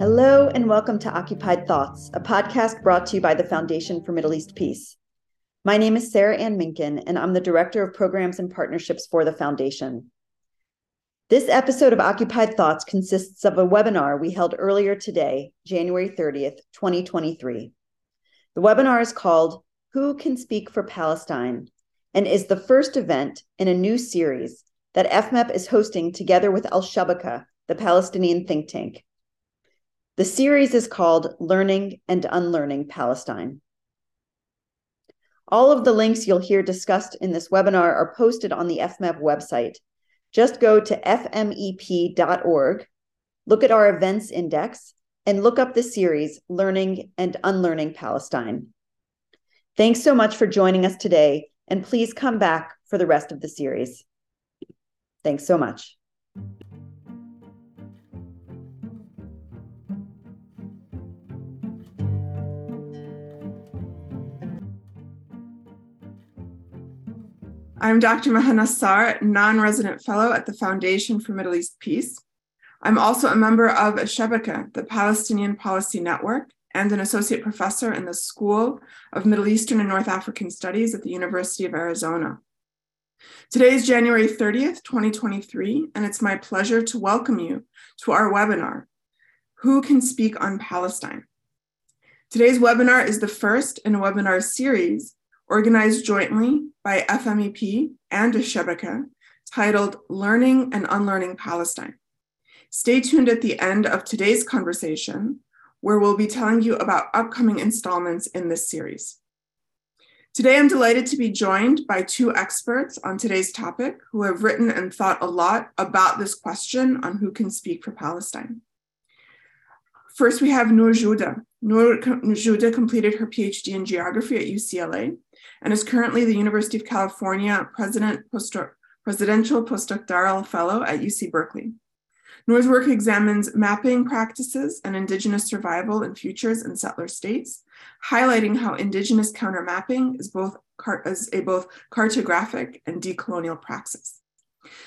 Hello, and welcome to Occupied Thoughts, a podcast brought to you by the Foundation for Middle East Peace. My name is Sarah Ann Minkin, and I'm the Director of Programs and Partnerships for the Foundation. This episode of Occupied Thoughts consists of a webinar we held earlier today, January 30th, 2023. The webinar is called Who Can Speak for Palestine and is the first event in a new series that FMEP is hosting together with Al Shabaka, the Palestinian think tank. The series is called Learning and Unlearning Palestine. All of the links you'll hear discussed in this webinar are posted on the FMEP website. Just go to fmep.org, look at our events index, and look up the series Learning and Unlearning Palestine. Thanks so much for joining us today, and please come back for the rest of the series. Thanks so much. I'm Dr. Maha Nassar, non-resident fellow at the Foundation for Middle East Peace. I'm also a member of Shabaka, the Palestinian Policy Network, and an associate professor in the School of Middle Eastern and North African Studies at the University of Arizona. Today is January 30th, 2023, and it's my pleasure to welcome you to our webinar, Who Can Speak on Palestine? Today's webinar is the first in a webinar series organized jointly by FMEP and Shabaka, titled Learning and Unlearning Palestine. Stay tuned at the end of today's conversation, where we'll be telling you about upcoming installments in this series. Today, I'm delighted to be joined by two experts on today's topic who have written and thought a lot about this question on who can speak for Palestine. First, we have Noor Jouda. Noor Jouda completed her PhD in geography at UCLA and is currently the University of California President Presidential Postdoctoral Fellow at UC Berkeley. Noor's work examines mapping practices and Indigenous survival and futures in settler states, highlighting how Indigenous countermapping is both is a both cartographic and decolonial praxis.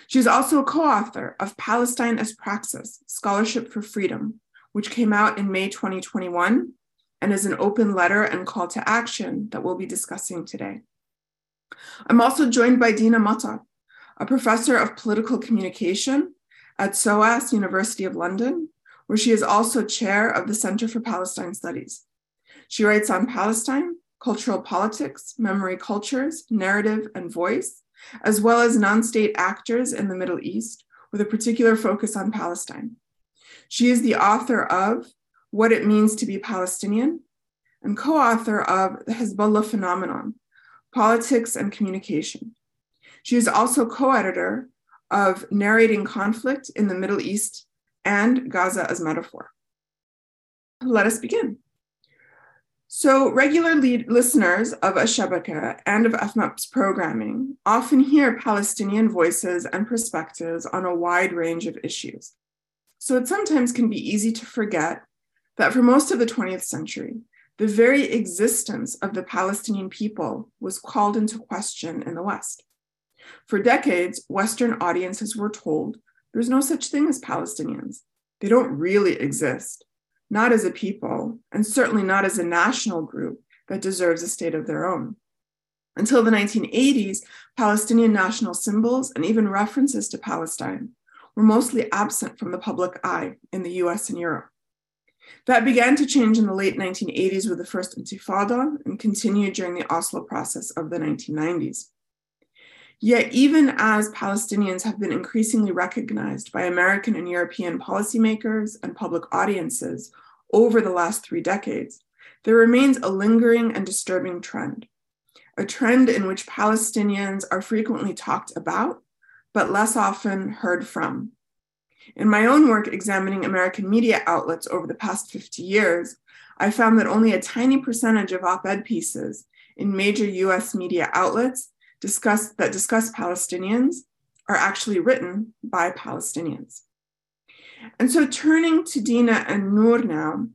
She is also a co-author of Palestine as Praxis, Scholarship for Freedom, which came out in May 2021 and is an open letter and call to action that we'll be discussing today. I'm also joined by Dina Matar, a professor of political communication at SOAS University of London, where she is also chair of the Center for Palestine Studies. She writes on Palestine, cultural politics, memory cultures, narrative, and voice, as well as non state actors in the Middle East, with a particular focus on Palestine. She is the author of what It Means to Be Palestinian, and co author of The Hezbollah Phenomenon Politics and Communication. She is also co editor of Narrating Conflict in the Middle East and Gaza as Metaphor. Let us begin. So, regular lead listeners of Al Shabaka and of FMEP's programming often hear Palestinian voices and perspectives on a wide range of issues. So, it sometimes can be easy to forget that for most of the 20th century, the very existence of the Palestinian people was called into question in the West. For decades, Western audiences were told there's no such thing as Palestinians. They don't really exist, not as a people, and certainly not as a national group that deserves a state of their own. Until the 1980s, Palestinian national symbols and even references to Palestine were mostly absent from the public eye in the US and Europe. That began to change in the late 1980s with the first Intifada and continued during the Oslo process of the 1990s. Yet, even as Palestinians have been increasingly recognized by American and European policymakers and public audiences over the last three decades, there remains a lingering and disturbing trend. A trend in which Palestinians are frequently talked about, but less often heard from. In my own work examining American media outlets over the past 50 years, I found that only a tiny percentage of op ed pieces in major US media outlets discuss, that discuss Palestinians are actually written by Palestinians. And so, turning to Dina and Noor now,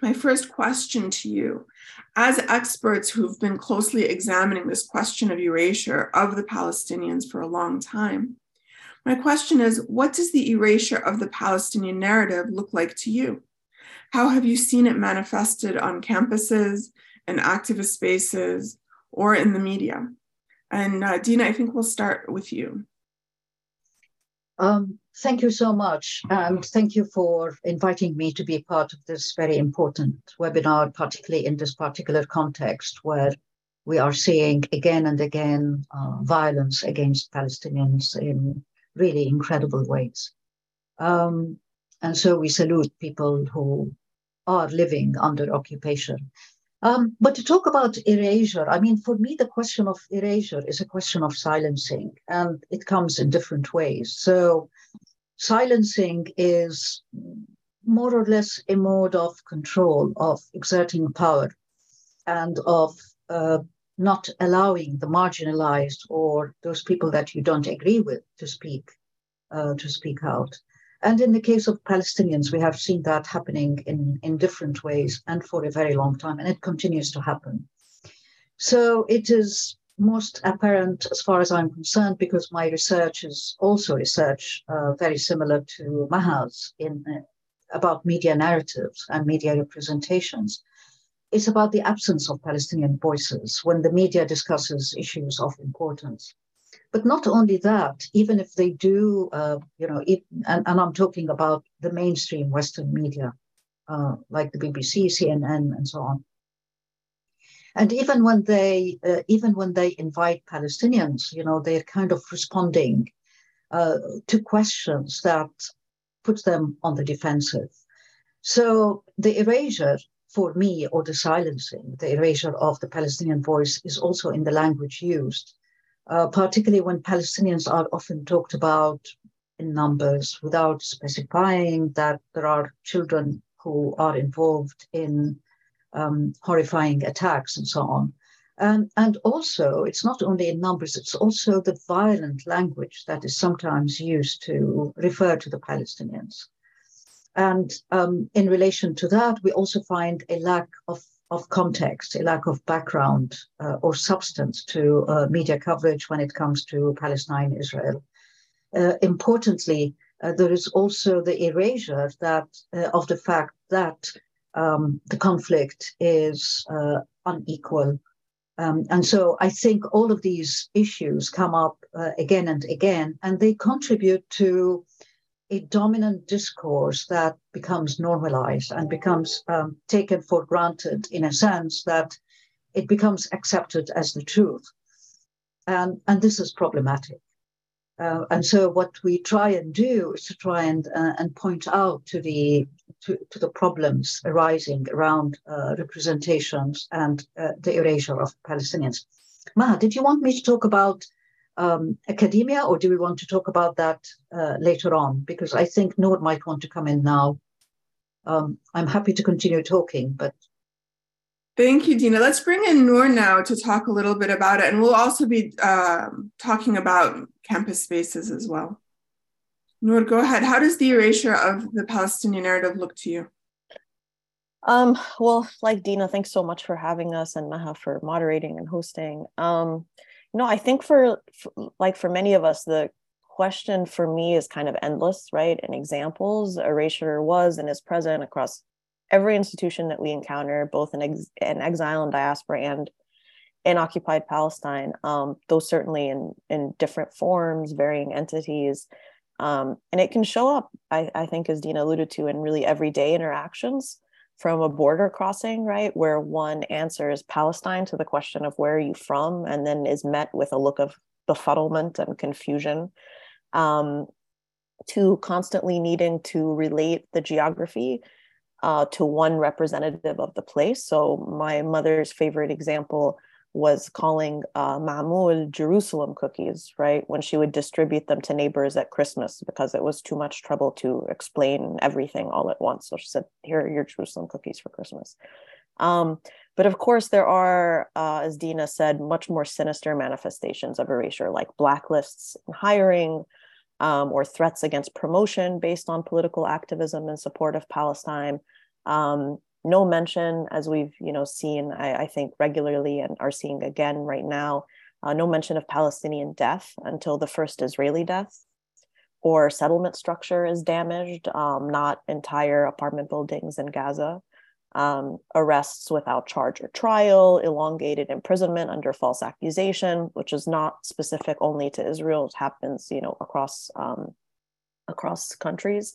my first question to you, as experts who've been closely examining this question of erasure of the Palestinians for a long time, my question is what does the erasure of the Palestinian narrative look like to you? How have you seen it manifested on campuses and activist spaces or in the media? And uh, Dina, I think we'll start with you. Um, thank you so much. And thank you for inviting me to be part of this very important webinar, particularly in this particular context where we are seeing again and again uh, violence against Palestinians in really incredible ways. Um, and so we salute people who are living under occupation. Um, but to talk about erasure, I mean, for me, the question of erasure is a question of silencing, and it comes in different ways. So, silencing is more or less a mode of control, of exerting power, and of uh, not allowing the marginalized or those people that you don't agree with to speak, uh, to speak out. And in the case of Palestinians, we have seen that happening in, in different ways and for a very long time, and it continues to happen. So it is most apparent as far as I'm concerned, because my research is also research uh, very similar to Maha's in uh, about media narratives and media representations. It's about the absence of Palestinian voices when the media discusses issues of importance. But not only that, even if they do, uh, you know, and, and, I'm talking about the mainstream Western media, uh, like the BBC, CNN, and so on. And even when they, uh, even when they invite Palestinians, you know, they're kind of responding uh, to questions that put them on the defensive. So the erasure for me, or the silencing, the erasure of the Palestinian voice, is also in the language used uh, particularly when Palestinians are often talked about in numbers without specifying that there are children who are involved in um, horrifying attacks and so on. Um, and also, it's not only in numbers, it's also the violent language that is sometimes used to refer to the Palestinians. And um, in relation to that, we also find a lack of of context, a lack of background uh, or substance to uh, media coverage when it comes to Palestine, Israel. Uh, importantly, uh, there is also the erasure that uh, of the fact that um, the conflict is uh, unequal. Um, and so I think all of these issues come up again and again, and they contribute to a dominant discourse that becomes normalized and becomes um, taken for granted in a sense that it becomes accepted as the truth. And, and this is problematic. Uh, and so what we try and do is to try and, uh, and point out to the, to, to the problems arising around uh, representations and uh, the erasure of Palestinians. Maha, did you want me to talk about um, academia, or do we want to talk about that uh, later on? Because I think Noor might want to come in now. Um, I'm happy to continue talking, but. Thank you, Dina. Let's bring in Noor now to talk a little bit about it. And we'll also be uh, talking about campus spaces as well. Noor, go ahead. How does the erasure of the Palestinian narrative look to you? Um, well, like Dina, thanks so much for having us and Maha for moderating and hosting. Um, no i think for, for, like for many of us the question for me is kind of endless right? And examples erasure was and is present across every institution that we encounter both in, ex- in exile and diaspora and in occupied palestine. Um, though certainly in in different forms varying entities. Um, and it can show up I, I think as dina alluded to in really everyday interactions from a border crossing, right, where one answers Palestine to the question of where are you from, and then is met with a look of befuddlement and confusion, um, to constantly needing to relate the geography uh, to one representative of the place. So, my mother's favorite example was calling uh, Jerusalem cookies, right? When she would distribute them to neighbors at Christmas because it was too much trouble to explain everything all at once. So she said, Here are your Jerusalem cookies for Christmas. Um, but of course, there are, uh, as Dina said, much more sinister manifestations of erasure, like blacklists in hiring um, or threats against promotion based on political activism in support of Palestine. Um, no mention, as we've you know seen, I, I think regularly and are seeing again right now, uh, no mention of Palestinian death until the first Israeli death, or settlement structure is damaged, um, not entire apartment buildings in Gaza. Um, arrests without charge or trial, elongated imprisonment under false accusation, which is not specific only to Israel. It happens, you know, across um, across countries.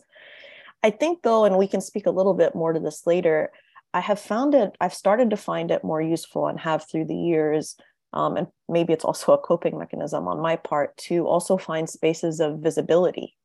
I think, though, and we can speak a little bit more to this later. I have found it. I've started to find it more useful and have through the years um, and maybe it's also a coping mechanism on my part to also find spaces of visibility.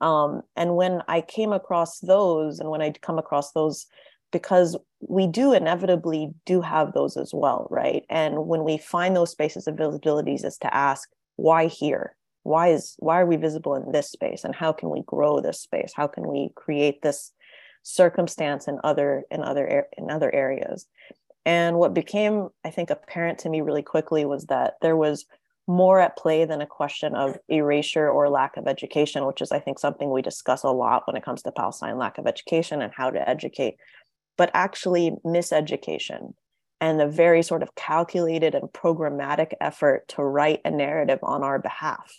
Um, and when I came across those, and when I come across those, because we do inevitably do have those as well, right? And when we find those spaces of visibilities, is to ask why here? Why is why are we visible in this space? And how can we grow this space? How can we create this circumstance in other in other in other areas? And what became, I think, apparent to me really quickly was that there was more at play than a question of erasure or lack of education, which is, I think, something we discuss a lot when it comes to Palestine lack of education and how to educate, but actually miseducation and a very sort of calculated and programmatic effort to write a narrative on our behalf,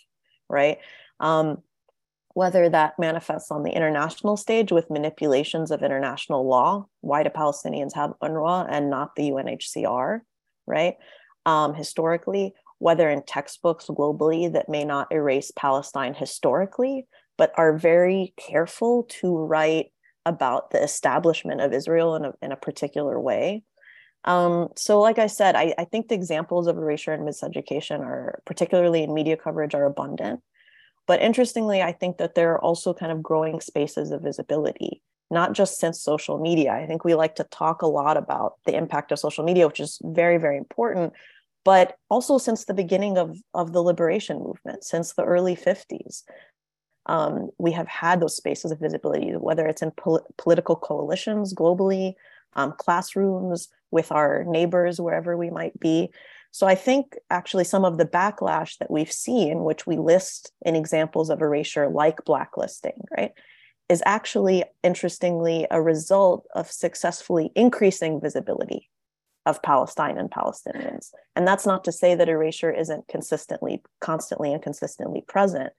right? Um, whether that manifests on the international stage with manipulations of international law. Why do Palestinians have UNRWA and not the UNHCR, right? Um, historically, whether in textbooks globally that may not erase Palestine historically, but are very careful to write about the establishment of Israel in a, in a particular way. Um, so, like I said, I, I think the examples of erasure and miseducation are, particularly in media coverage, are abundant. But interestingly, I think that there are also kind of growing spaces of visibility, not just since social media. I think we like to talk a lot about the impact of social media, which is very, very important, but also since the beginning of, of the liberation movement, since the early 50s. Um, we have had those spaces of visibility, whether it's in pol- political coalitions globally, um, classrooms, with our neighbors, wherever we might be. So I think actually some of the backlash that we've seen, which we list in examples of erasure like blacklisting, right, is actually interestingly a result of successfully increasing visibility of Palestine and Palestinians. And that's not to say that erasure isn't consistently, constantly and consistently present,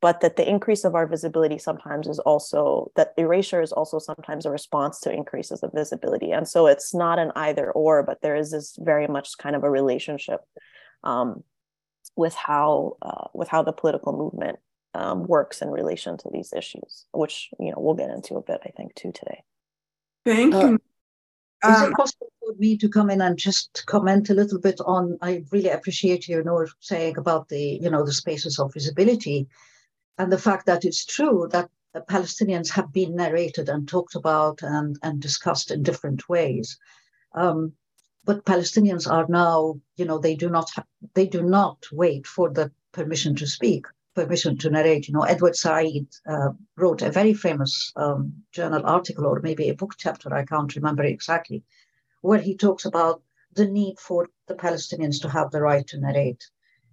but that the increase of our visibility sometimes is also that erasure is also sometimes a response to increases of visibility. And so it's not an either or but there is this very much kind of a relationship um, with how uh, with how the political movement um, works in relation to these issues which you know we'll get into a bit i think too today. Thank uh, you. um, is it um, possible for me to come in and just comment a little bit on i really appreciate you know saying about the you know the spaces of visibility and the fact that it's true that Palestinians have been narrated and talked about and, and discussed in different ways. Um, but Palestinians are now, you know, they do not ha- they do not wait for the permission to speak, permission to narrate. You know, Edward Said uh, wrote a very famous um, journal article or maybe a book chapter, I can't remember exactly, where he talks about the need for the Palestinians to have the right to narrate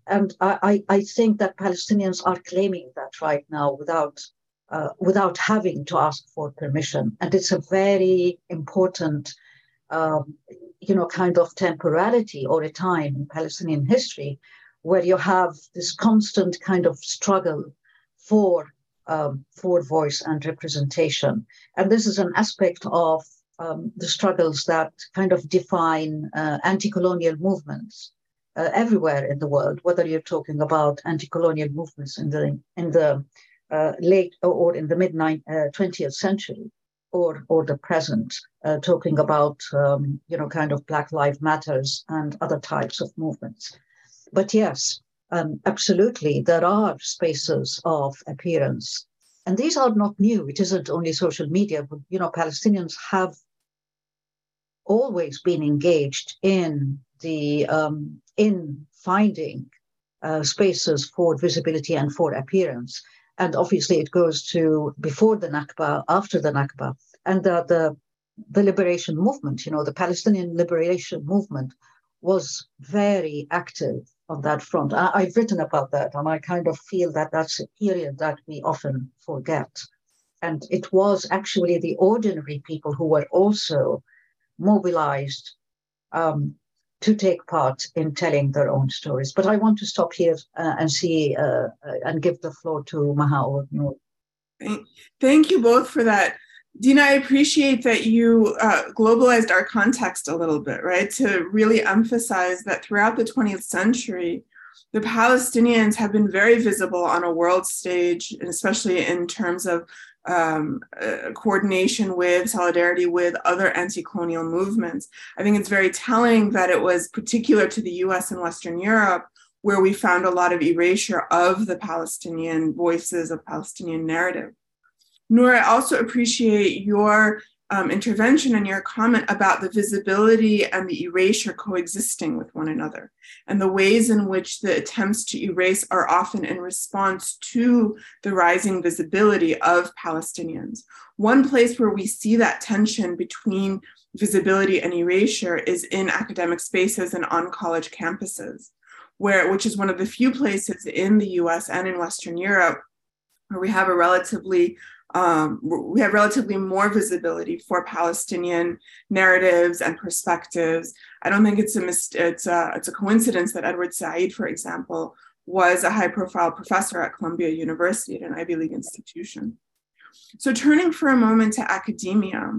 and I, I think that Palestinians are claiming that right now without uh, without having to ask for permission, and it's a very important, um, you know, kind of temporality or a time in Palestinian history where you have this constant kind of struggle for um, for voice and representation, and this is an aspect of um, the struggles that kind of define uh, anti-colonial movements uh, everywhere in the world, whether you're talking about anti-colonial movements in the in the uh, late or in the mid 20th uh, century, or or the present, uh, talking about um, you know kind of Black Lives Matters and other types of movements. But yes, um, absolutely, there are spaces of appearance, and these are not new. It isn't only social media, but you know Palestinians have always been engaged in the um, in finding uh, spaces for visibility and for appearance. And obviously, it goes to before the Nakba, after the Nakba, and the, the the liberation movement. You know, the Palestinian liberation movement was very active on that front. I, have written about that, and I kind of feel that that's a period that we often forget. And it was actually the ordinary people who were also mobilized um, to take part in telling their own stories. But I want to stop here uh, and see uh, and give the floor to Maha Noor. Thank you both for that. Dina, I appreciate that you uh, globalized our context a little bit, right? To really emphasize that throughout the 20th century, the Palestinians have been very visible on a world stage, and especially in terms of um, uh, coordination with, solidarity with other anti colonial movements. I think it's very telling that it was particular to the US and Western Europe where we found a lot of erasure of the Palestinian voices, of Palestinian narrative. Noor, I also appreciate your um, intervention and your comment about the visibility and the erasure coexisting with one another, and the ways in which the attempts to erase are often in response to the rising visibility of Palestinians. One place where we see that tension between visibility and erasure is in academic spaces and on college campuses, where which is one of the few places in the US and in Western Europe where we have a relatively um, we have relatively more visibility for Palestinian narratives and perspectives. I don't think it's a mis- it's a, it's a coincidence that Edward Said, for example, was a high-profile professor at Columbia University at an Ivy League institution. So, turning for a moment to academia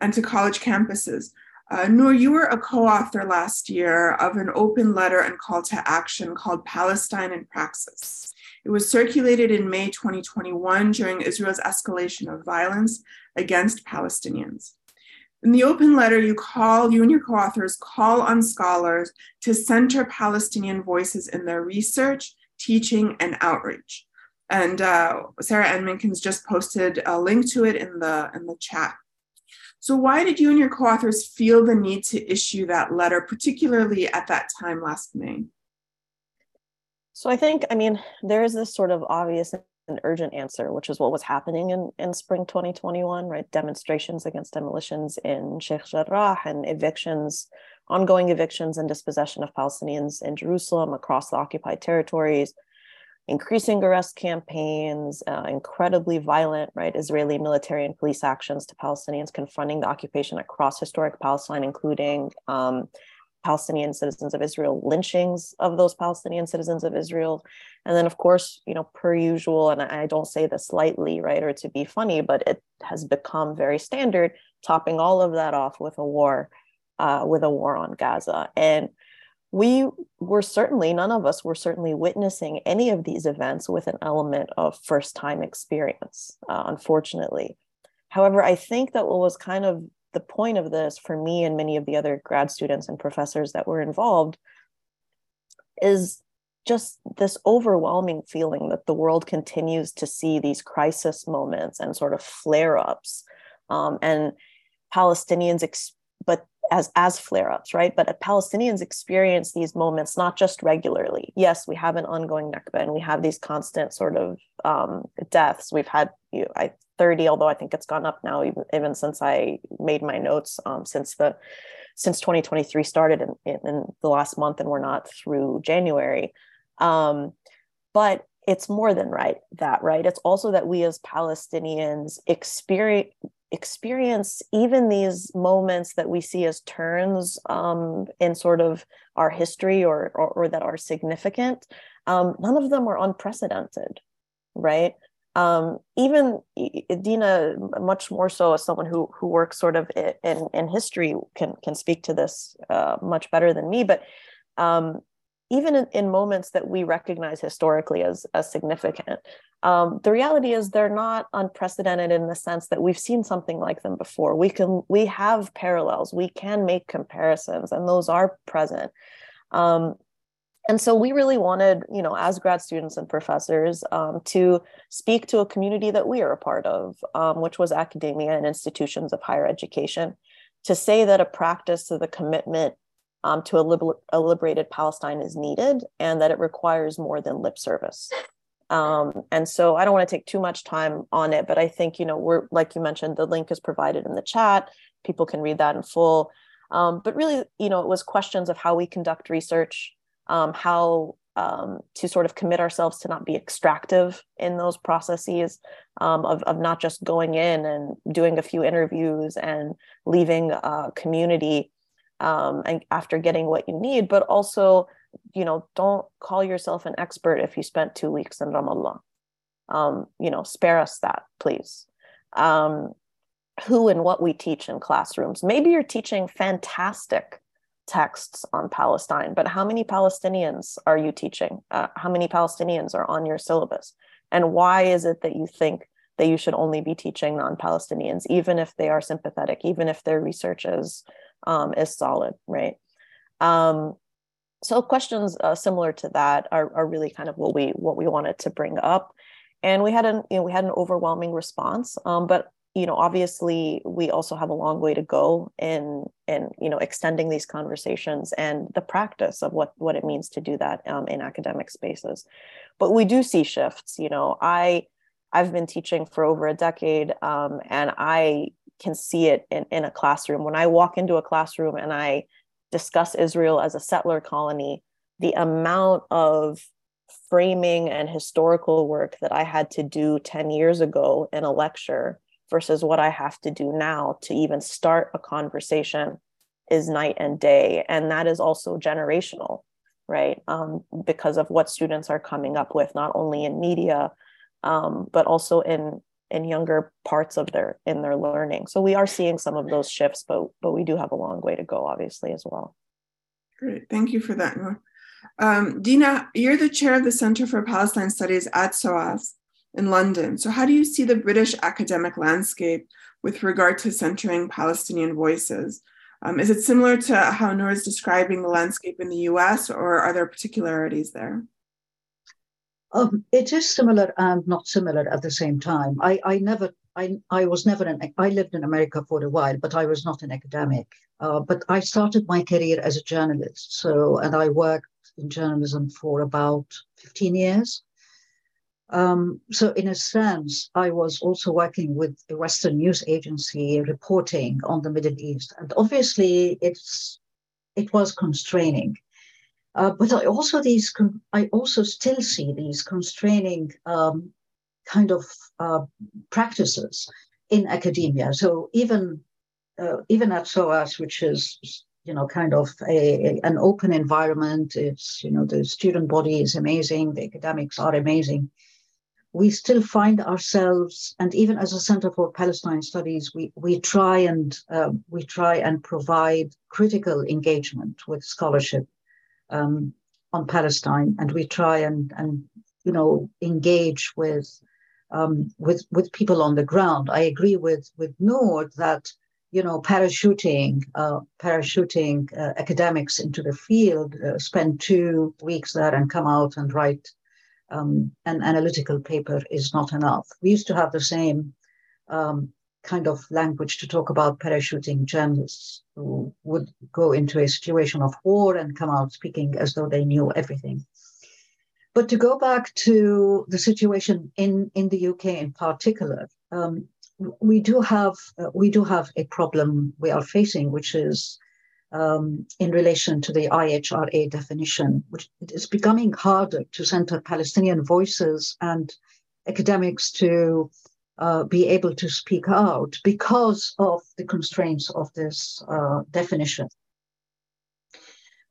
and to college campuses, uh, Noor, you were a co author last year of an open letter and call to action called Palestine in Praxis. It was circulated in May 2021 during Israel's escalation of violence against Palestinians. In the open letter, you call, you and your co authors call on scholars to center Palestinian voices in their research, teaching, and outreach. And uh, Sarah Ann Minkins just posted a link to it in the, in the chat. So, why did you and your co authors feel the need to issue that letter, particularly at that time last May? So I think, I mean, there is this sort of obvious and urgent answer, which is what was happening in, in spring 2021, right? Demonstrations against demolitions in Sheikh Jarrah and evictions, ongoing evictions and dispossession of Palestinians in Jerusalem across the occupied territories, increasing arrest campaigns, uh, incredibly violent, right, Israeli military and police actions to Palestinians confronting the occupation across historic Palestine, including um, Palestinian citizens of Israel, lynchings of those Palestinian citizens of Israel. And then, of course, you know, per usual, and I don't say this lightly, right, or to be funny, but it has become very standard, topping all of that off with a war, uh, with a war on Gaza. And we were certainly, none of us were certainly witnessing any of these events with an element of first time experience, uh, unfortunately. However, I think that what was kind of the point of this for me and many of the other grad students and professors that were involved is just this overwhelming feeling that the world continues to see these crisis moments and sort of flare ups um, and palestinians but as as flare ups right but palestinians experience these moments not just regularly yes we have an ongoing nakba and we have these constant sort of um, deaths we've had you know, I 30, although I think it's gone up now, even, even since I made my notes um, since the since 2023 started in, in, in, the last month, and we're not through January. Um, but it's more than right that right. It's also that we as Palestinians experience experience even these moments that we see as turns um, in sort of our history or, or, or that are significant. Um, none of them are unprecedented, right? um, even Dina, much more so as someone who who works sort of in in history, can can speak to this uh, much better than me. But um, even in, in, moments that we recognize historically as as significant, um, the reality is they're not unprecedented in the sense that we've seen something like them before. We can we have parallels, we can make comparisons, and those are present. Um, and so we really wanted you know as grad students and professors um, to speak to a community that we are a part of um, which was academia and institutions of higher education to say that a practice of the commitment um, to a, liber- a, liberated palestine is needed and that it requires more than lip service. Um, and so i don't want to take too much time on it but i think you know we're like you mentioned the link is provided in the chat. People can read that in full. Um, but really you know it was questions of how we conduct research um, how um, to sort of commit ourselves to not be extractive in those processes um, of, of not just going in and doing a few interviews and leaving a community um, and after getting what you need, but also, you know, don't call yourself an expert if you spent two weeks in Ramallah. Um, you know, spare us that, please. Um, who and what we teach in classrooms. Maybe you're teaching fantastic texts on Palestine, but how many Palestinians are you teaching? Uh, how many Palestinians are on your syllabus? And why is it that you think that you should only be teaching non-Palestinians, even if they are sympathetic, even if their research is um, is solid, right? Um, so questions uh, similar to that are, are really kind of what we what we wanted to bring up, and we had an you know we had an overwhelming response, um, but you know obviously we also have a long way to go in in you know extending these conversations and the practice of what what it means to do that um, in academic spaces but we do see shifts you know i i've been teaching for over a decade um, and i can see it in, in a classroom when i walk into a classroom and i discuss israel as a settler colony the amount of framing and historical work that i had to do 10 years ago in a lecture versus what I have to do now to even start a conversation is night and day. And that is also generational, right? Um, because of what students are coming up with, not only in media, um, but also in in younger parts of their in their learning. So we are seeing some of those shifts, but but we do have a long way to go, obviously, as well. Great, thank you for that. Um, Dina, you're the chair of the Center for Palestine Studies at SOAS in London. So, how do you see the British academic landscape with regard to centering Palestinian voices? Um, is it similar to how Noor is describing the landscape in the US, or are there particularities there? Um, it is similar and not similar at the same time. I, I never, I, I was never an, I lived in America for a while, but I was not an academic. Uh, but I started my career as a journalist. So, and I worked in journalism for about 15 years. Um, so, in a sense, I was also working with a Western news agency reporting on the Middle East, and obviously, it's it was constraining. Uh, but I also these I also still see these constraining um, kind of uh, practices in academia. So even uh, even at SOAS, which is you know kind of a, an open environment, it's you know the student body is amazing, the academics are amazing we still find ourselves, and even as a Center for Palestine Studies, we, we try and uh, we try and provide critical engagement with scholarship um, on Palestine, and we try and and you know engage with um, with with people on the ground. I agree with with Noor that you know parachuting uh, parachuting uh, academics into the field, uh, spend two weeks there and come out and write um, an analytical paper is not enough. We used to have the same um, kind of language to talk about parachuting journalists who would go into a situation of war and come out speaking as though they knew everything. But to go back to the situation in, in the UK in particular, um, we do have uh, we do have a problem we are facing, which is um, in relation to the IHRA definition, which is becoming harder to center Palestinian voices and academics to uh, be able to speak out because of the constraints of this uh, definition.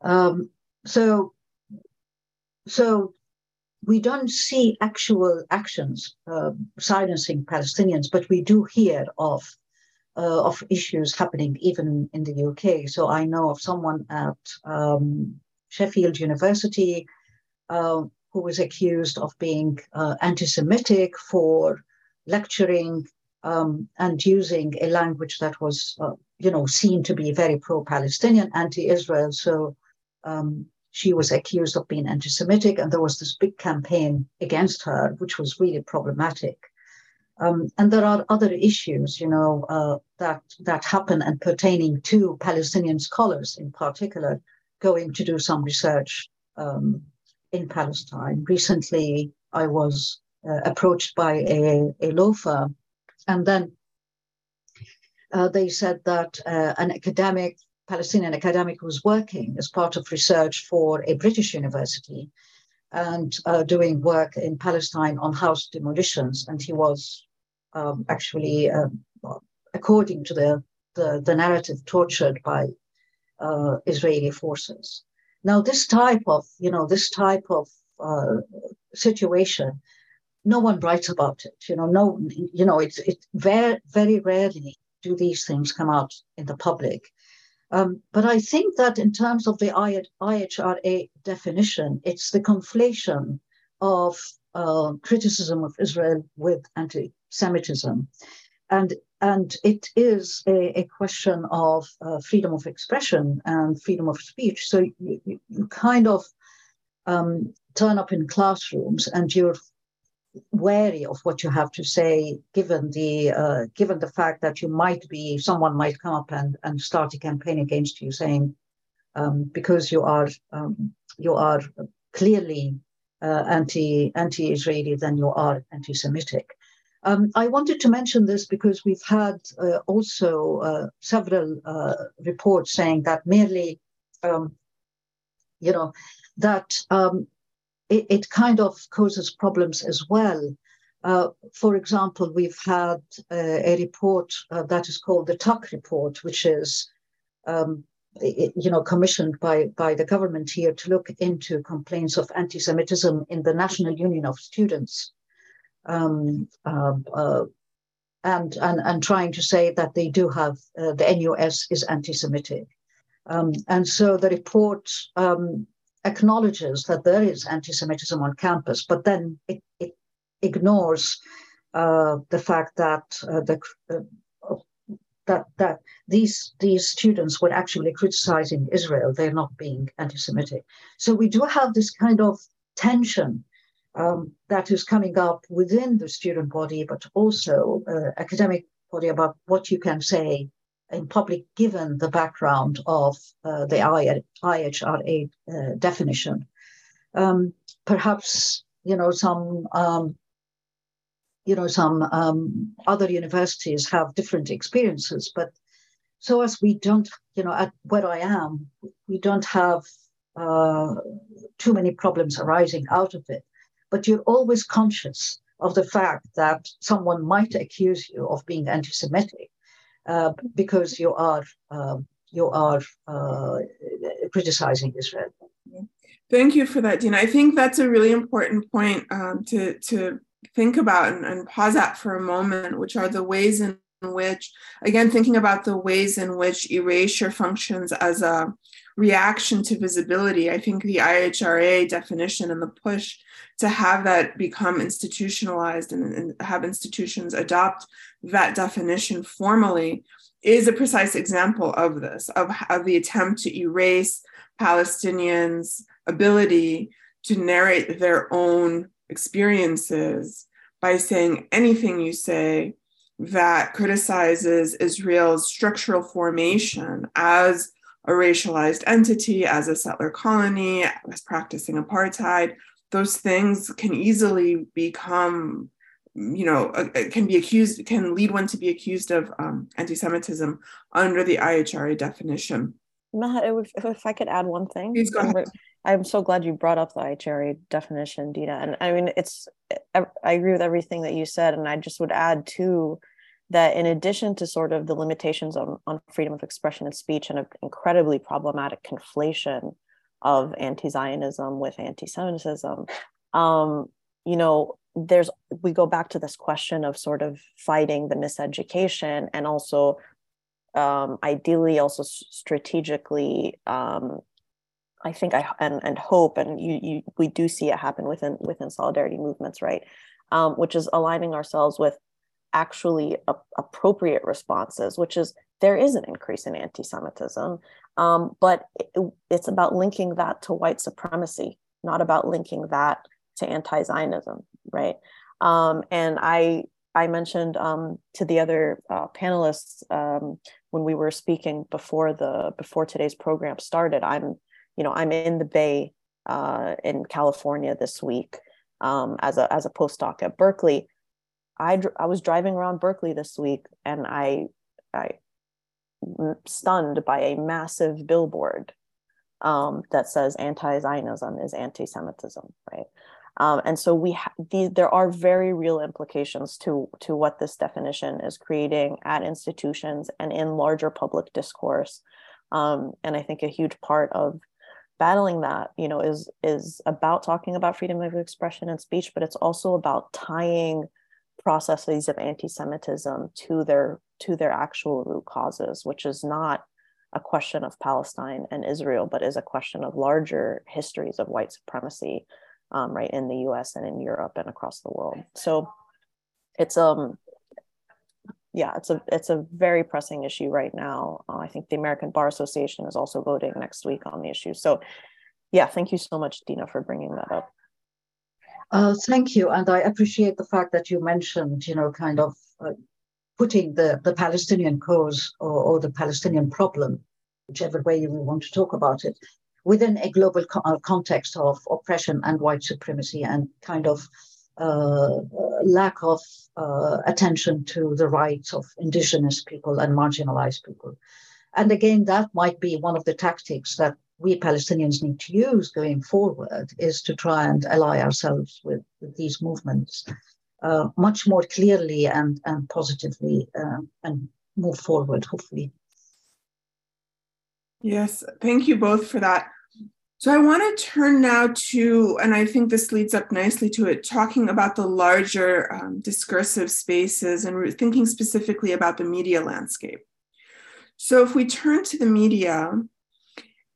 Um, so, so we don't see actual actions uh, silencing Palestinians, but we do hear of uh, of issues happening even in the UK. So I know of someone at um, Sheffield University uh, who was accused of being uh, anti Semitic for lecturing um, and using a language that was, uh, you know, seen to be very pro Palestinian, anti Israel. So um, she was accused of being anti Semitic, and there was this big campaign against her, which was really problematic. Um, and there are other issues, you know, uh, that that happen and pertaining to Palestinian scholars in particular, going to do some research um, in Palestine. Recently, I was uh, approached by a, a law firm, and then uh, they said that uh, an academic, Palestinian academic, was working as part of research for a British university and uh, doing work in Palestine on house demolitions. And he was um, actually, uh, according to the, the, the, narrative, tortured by uh, Israeli forces. Now, this type of, you know, this type of uh, situation, no one writes about it. You know, no, you know, it's it very very rarely do these things come out in the public. Um, but I think that in terms of the IHRA definition, it's the conflation of uh, criticism of Israel with anti-Semitism, and and it is a, a question of uh, freedom of expression and freedom of speech. So you, you kind of um, turn up in classrooms and you're wary of what you have to say, given the uh, given the fact that you might be someone might come up and, and start a campaign against you, saying um, because you are um, you are clearly uh, anti anti Israeli, then you are anti-Semitic. Um, I wanted to mention this because we've had uh, also uh, several uh, reports saying that merely, um, you know, that um, it, it, kind of causes problems as well. Uh, for example, we've had uh, a report uh, that is called the Tuck report, which is, um, it, you know, commissioned by by the government here to look into complaints of anti-Semitism in the National Union of Students um, um, uh, and, and, and trying to say that they do have uh, the NUS is anti-Semitic. Um, and so the report um, acknowledges that there is anti-Semitism on campus, but then it, it ignores uh, the fact that uh, the uh, that that these these students were actually criticizing Israel. They're not being anti-Semitic. So we do have this kind of tension um, that is coming up within the student body, but also uh, academic body about what you can say in public, given the background of uh, the IHRA uh, definition. Um, perhaps you know some um, you know some um, other universities have different experiences, but so as we don't, you know, at where I am, we don't have uh, too many problems arising out of it but you're always conscious of the fact that someone might accuse you of being anti-Semitic uh, because you are um, you are uh, criticizing Israel. Thank you for that, Dina. I think that's a really important point um, to to think about and, and pause at for a moment, which are the ways in which, again, thinking about the ways in which erasure functions as a reaction to visibility. I think the IHRA definition and the push to have that become institutionalized and, and have institutions adopt that definition formally is a precise example of this, of, of the attempt to erase Palestinians' ability to narrate their own experiences by saying anything you say that criticizes Israel's structural formation as a racialized entity, as a settler colony, as practicing apartheid, those things can easily become, you know, can be accused, can lead one to be accused of um, anti Semitism under the IHRA definition. Maha, if I could add one thing. Please go ahead. I'm so glad you brought up the IHRA definition, Dina. And I mean, it's, I agree with everything that you said. And I just would add too that in addition to sort of the limitations on, on freedom of expression and speech and an incredibly problematic conflation of anti-Zionism with anti-Semitism, um, you know, there's we go back to this question of sort of fighting the miseducation and also um, ideally also strategically um, I think I and, and hope and you, you we do see it happen within within solidarity movements right? Um, which is aligning ourselves with actually a, appropriate responses which is there is an increase in anti-Semitism um, but it, it's about linking that to white supremacy not about linking that to anti-Zionism right um, and I I mentioned um, to the other uh, panelists um, when we were speaking before the before today's program started. I'm you know i'm in the bay uh, in california this week um, as a as a postdoc at berkeley i i was driving around berkeley this week and i i stunned by a massive billboard um, that says anti-zionism is anti-semitism right? Um, and so we ha- the, there are very real implications to to what this definition is creating at institutions and in larger public discourse. Um, and I think a huge part of battling that, you know, is is about talking about freedom of expression and speech, but it's also about tying processes of anti-Semitism to their to their actual root causes, which is not a question of Palestine and Israel, but is a question of larger histories of white supremacy, um, right, in the U.S. and in Europe and across the world. So it's um yeah, it's a it's a very pressing issue right now. Uh, I think the American Bar Association is also voting next week on the issue. So, yeah, thank you so much, Dina, for bringing that up. Uh, thank you, and I appreciate the fact that you mentioned, you know, kind of uh, putting the the Palestinian cause or, or, the Palestinian problem, whichever way you want to talk about it, within a global co- uh, context of oppression and white supremacy, and kind of uh, lack of uh, attention to the rights of indigenous people and marginalized people. And again, that might be one of the tactics that we Palestinians need to use going forward is to try and ally ourselves with, with these movements uh, much more clearly and, and positively uh, and move forward, hopefully. Yes, thank you both for that. So I want to turn now to, and I think this leads up nicely to it, talking about the larger um, discursive spaces and thinking specifically about the media landscape. So if we turn to the media,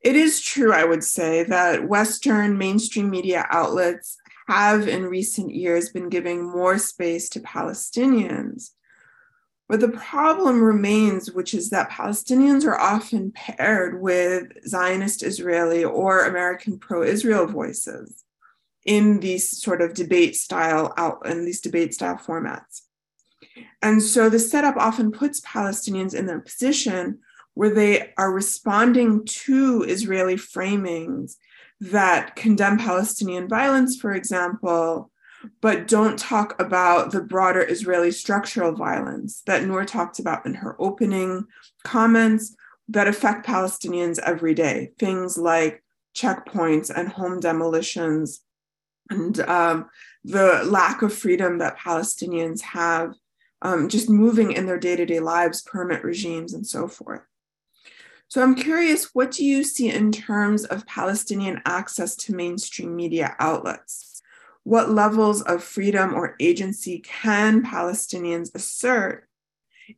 it is true, I would say, that Western mainstream media outlets have in recent years been giving more space to Palestinians. But the problem remains, which is that Palestinians are often paired with Zionist Israeli or American pro Israel voices in these sort of debate style out in these debate style formats. And so the setup often puts Palestinians in a position where they are responding to Israeli framings that condemn Palestinian violence, for example, but don't talk about the broader Israeli structural violence that Noor talked about in her opening comments that affect Palestinians every day. Things like checkpoints and home demolitions and um, the lack of freedom that Palestinians have um, just moving in their day to day lives, permit regimes, and so forth. So I'm curious, what do you see in terms of Palestinian access to mainstream media outlets? what levels of freedom or agency can Palestinians assert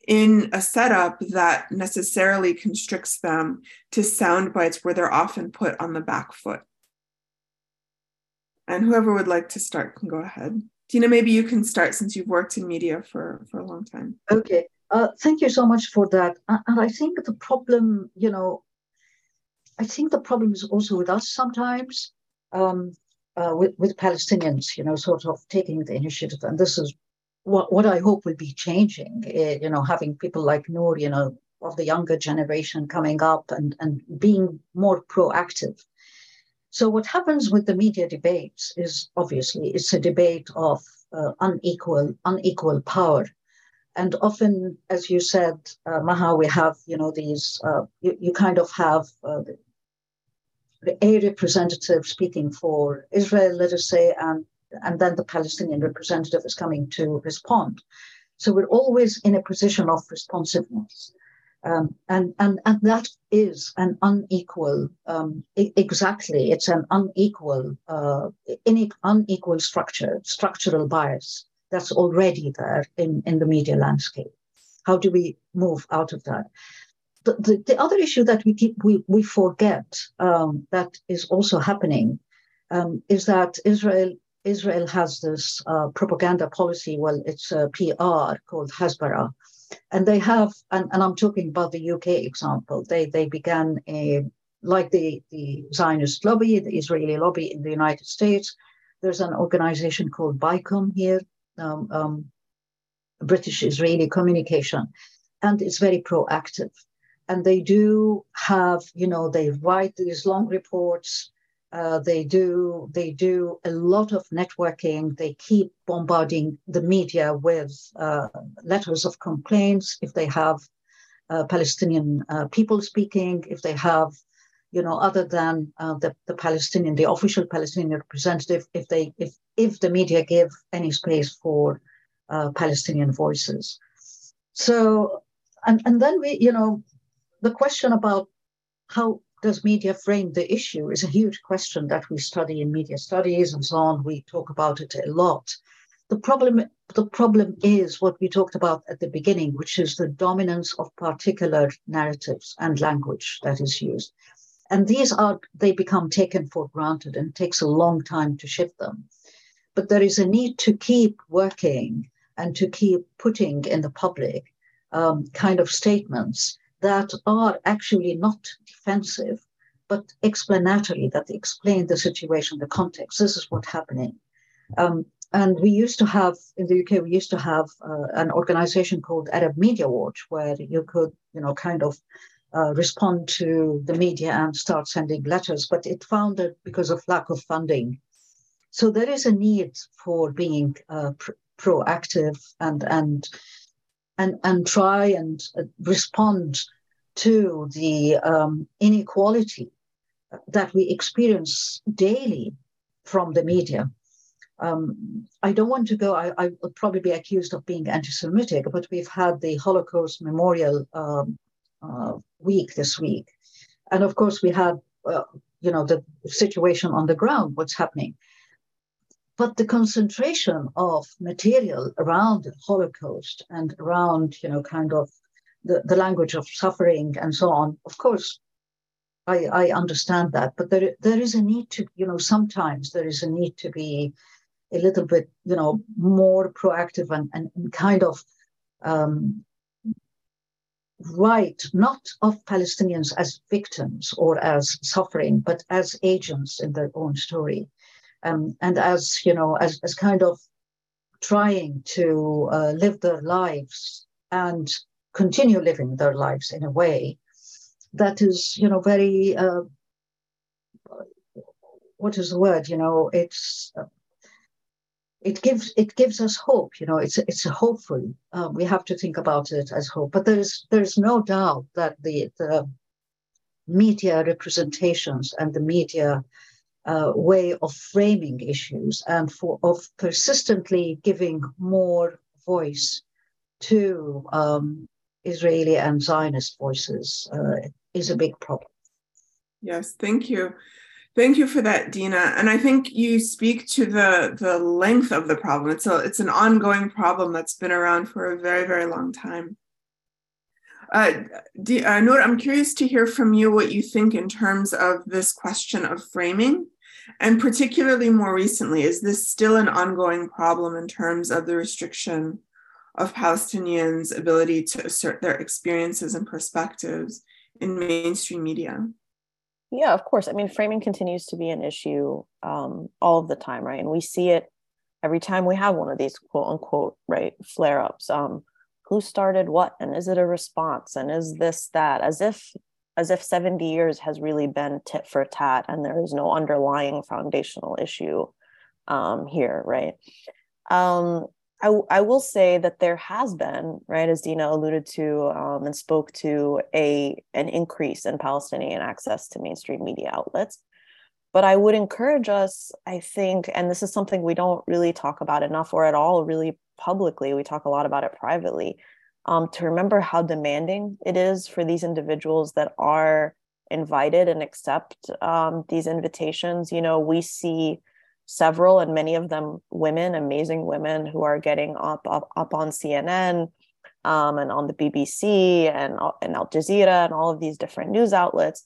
in a setup that necessarily constricts them to sound bites where they're often put on the back foot? And whoever would like to start can go ahead. Dina, maybe you can start since you've worked in media for, for a long time. Okay. Uh, thank you so much for that. And I think the problem, you know, I think the problem is also with us sometimes. Um, uh, with, with Palestinians, you know, sort of taking the initiative. And this is what, what I hope will be changing, uh, you know, having people like Noor, you know, of the younger generation coming up and, and being more proactive. So what happens with the media debates is obviously it's a debate of uh, unequal unequal power, and often, as you said, uh, Maha, we have you know these uh, you, you kind of have uh, a representative speaking for Israel, let us say, and, and then the Palestinian representative is coming to respond. So we're always in a position of responsiveness. Um, and, and, and that is an unequal, um, exactly, it's an unequal, uh, unequal structure, structural bias that's already there in, in the media landscape. How do we move out of that? the, the, the, other issue that we keep we, we forget um, that is also happening um, is that Israel Israel has this uh, propaganda policy. Well, it's a PR called Hasbara, and they have and, and I'm talking about the UK example. They they began a like the the Zionist lobby, the Israeli lobby in the United States. There's an organization called BICOM here, um, um British Israeli Communication, and it's very proactive. And they do have you know they write these long reports. Uh, they do they do a lot of networking. They keep bombarding the media with uh, letters of complaints if they have uh, palestinian uh, people speaking if they have you know other than uh, the, the palestinian the official palestinian representative if they if if the media give any space for uh, palestinian voices so and, and then we you know the question about how does media frame the issue is a huge question that we study in media studies and so on. We talk about it a lot. The problem, the problem is what we talked about at the beginning, which is the dominance of particular narratives and language that is used. And these are, they become taken for granted and takes a long time to shift them. But there is a need to keep working and to keep putting in the public um, kind of statements that are actually not defensive, but explanatory, that explain the situation, the context. This is what's happening. Um, and we used to have in the UK, we used to have uh, an organization called Arab Media Watch, where you could, you know, kind of uh, respond to the media and start sending letters. But it found that because of lack of funding, so there is a need for being uh, pr- proactive and and and and try and uh, respond to the um, inequality that we experience daily from the media. Um, I don't want to go, I, I, would probably be accused of being anti Semitic, but we've had the Holocaust Memorial um, uh, week this week. And of course, we had, uh, you know, the situation on the ground, what's happening. But the concentration of material around the Holocaust and around, you know, kind of the, the language of suffering and so on, of course, I, I understand that. But there, there is a need to, you know, sometimes there is a need to be a little bit, you know, more proactive and, and, and kind of um, right, not of Palestinians as victims or as suffering, but as agents in their own story um, and as you know as, as kind of trying to uh, live their lives and continue living their lives in a way that is you know very uh, what is the word you know it's uh, it gives it gives us hope you know it's it's hopeful. Uh, we have to think about it as hope. But there's there's no doubt that the the media representations and the media uh, way of framing issues and for of persistently giving more voice to um, Israeli and Zionist voices uh, is a big problem. Yes, thank you. Thank you for that, Dina. And I think you speak to the the length of the problem. It's a it's an ongoing problem that's been around for a very very long time. Uh, D- uh, Noor, I'm curious to hear from you what you think in terms of this question of framing and particularly more recently, is this still an ongoing problem in terms of the restriction of Palestinians' ability to assert their experiences and perspectives in mainstream media? Yeah, of course. I mean, framing continues to be an issue um, all of the time, right? And we see it every time we have one of these quote unquote, right, flare ups. Um, who started what? And is it a response? And is this that? As if as if 70 years has really been tit for tat and there is no underlying foundational issue um, here, right? Um, I, I will say that there has been, right, as Dina alluded to um, and spoke to, a an increase in Palestinian access to mainstream media outlets. But I would encourage us, I think, and this is something we don't really talk about enough or at all really publicly. We talk a lot about it privately um, to remember how demanding it is for these individuals that are invited and accept um, these invitations. You know, we see several and many of them women, amazing women who are getting up up, up on CNN um, and on the BBC and, and Al Jazeera and all of these different news outlets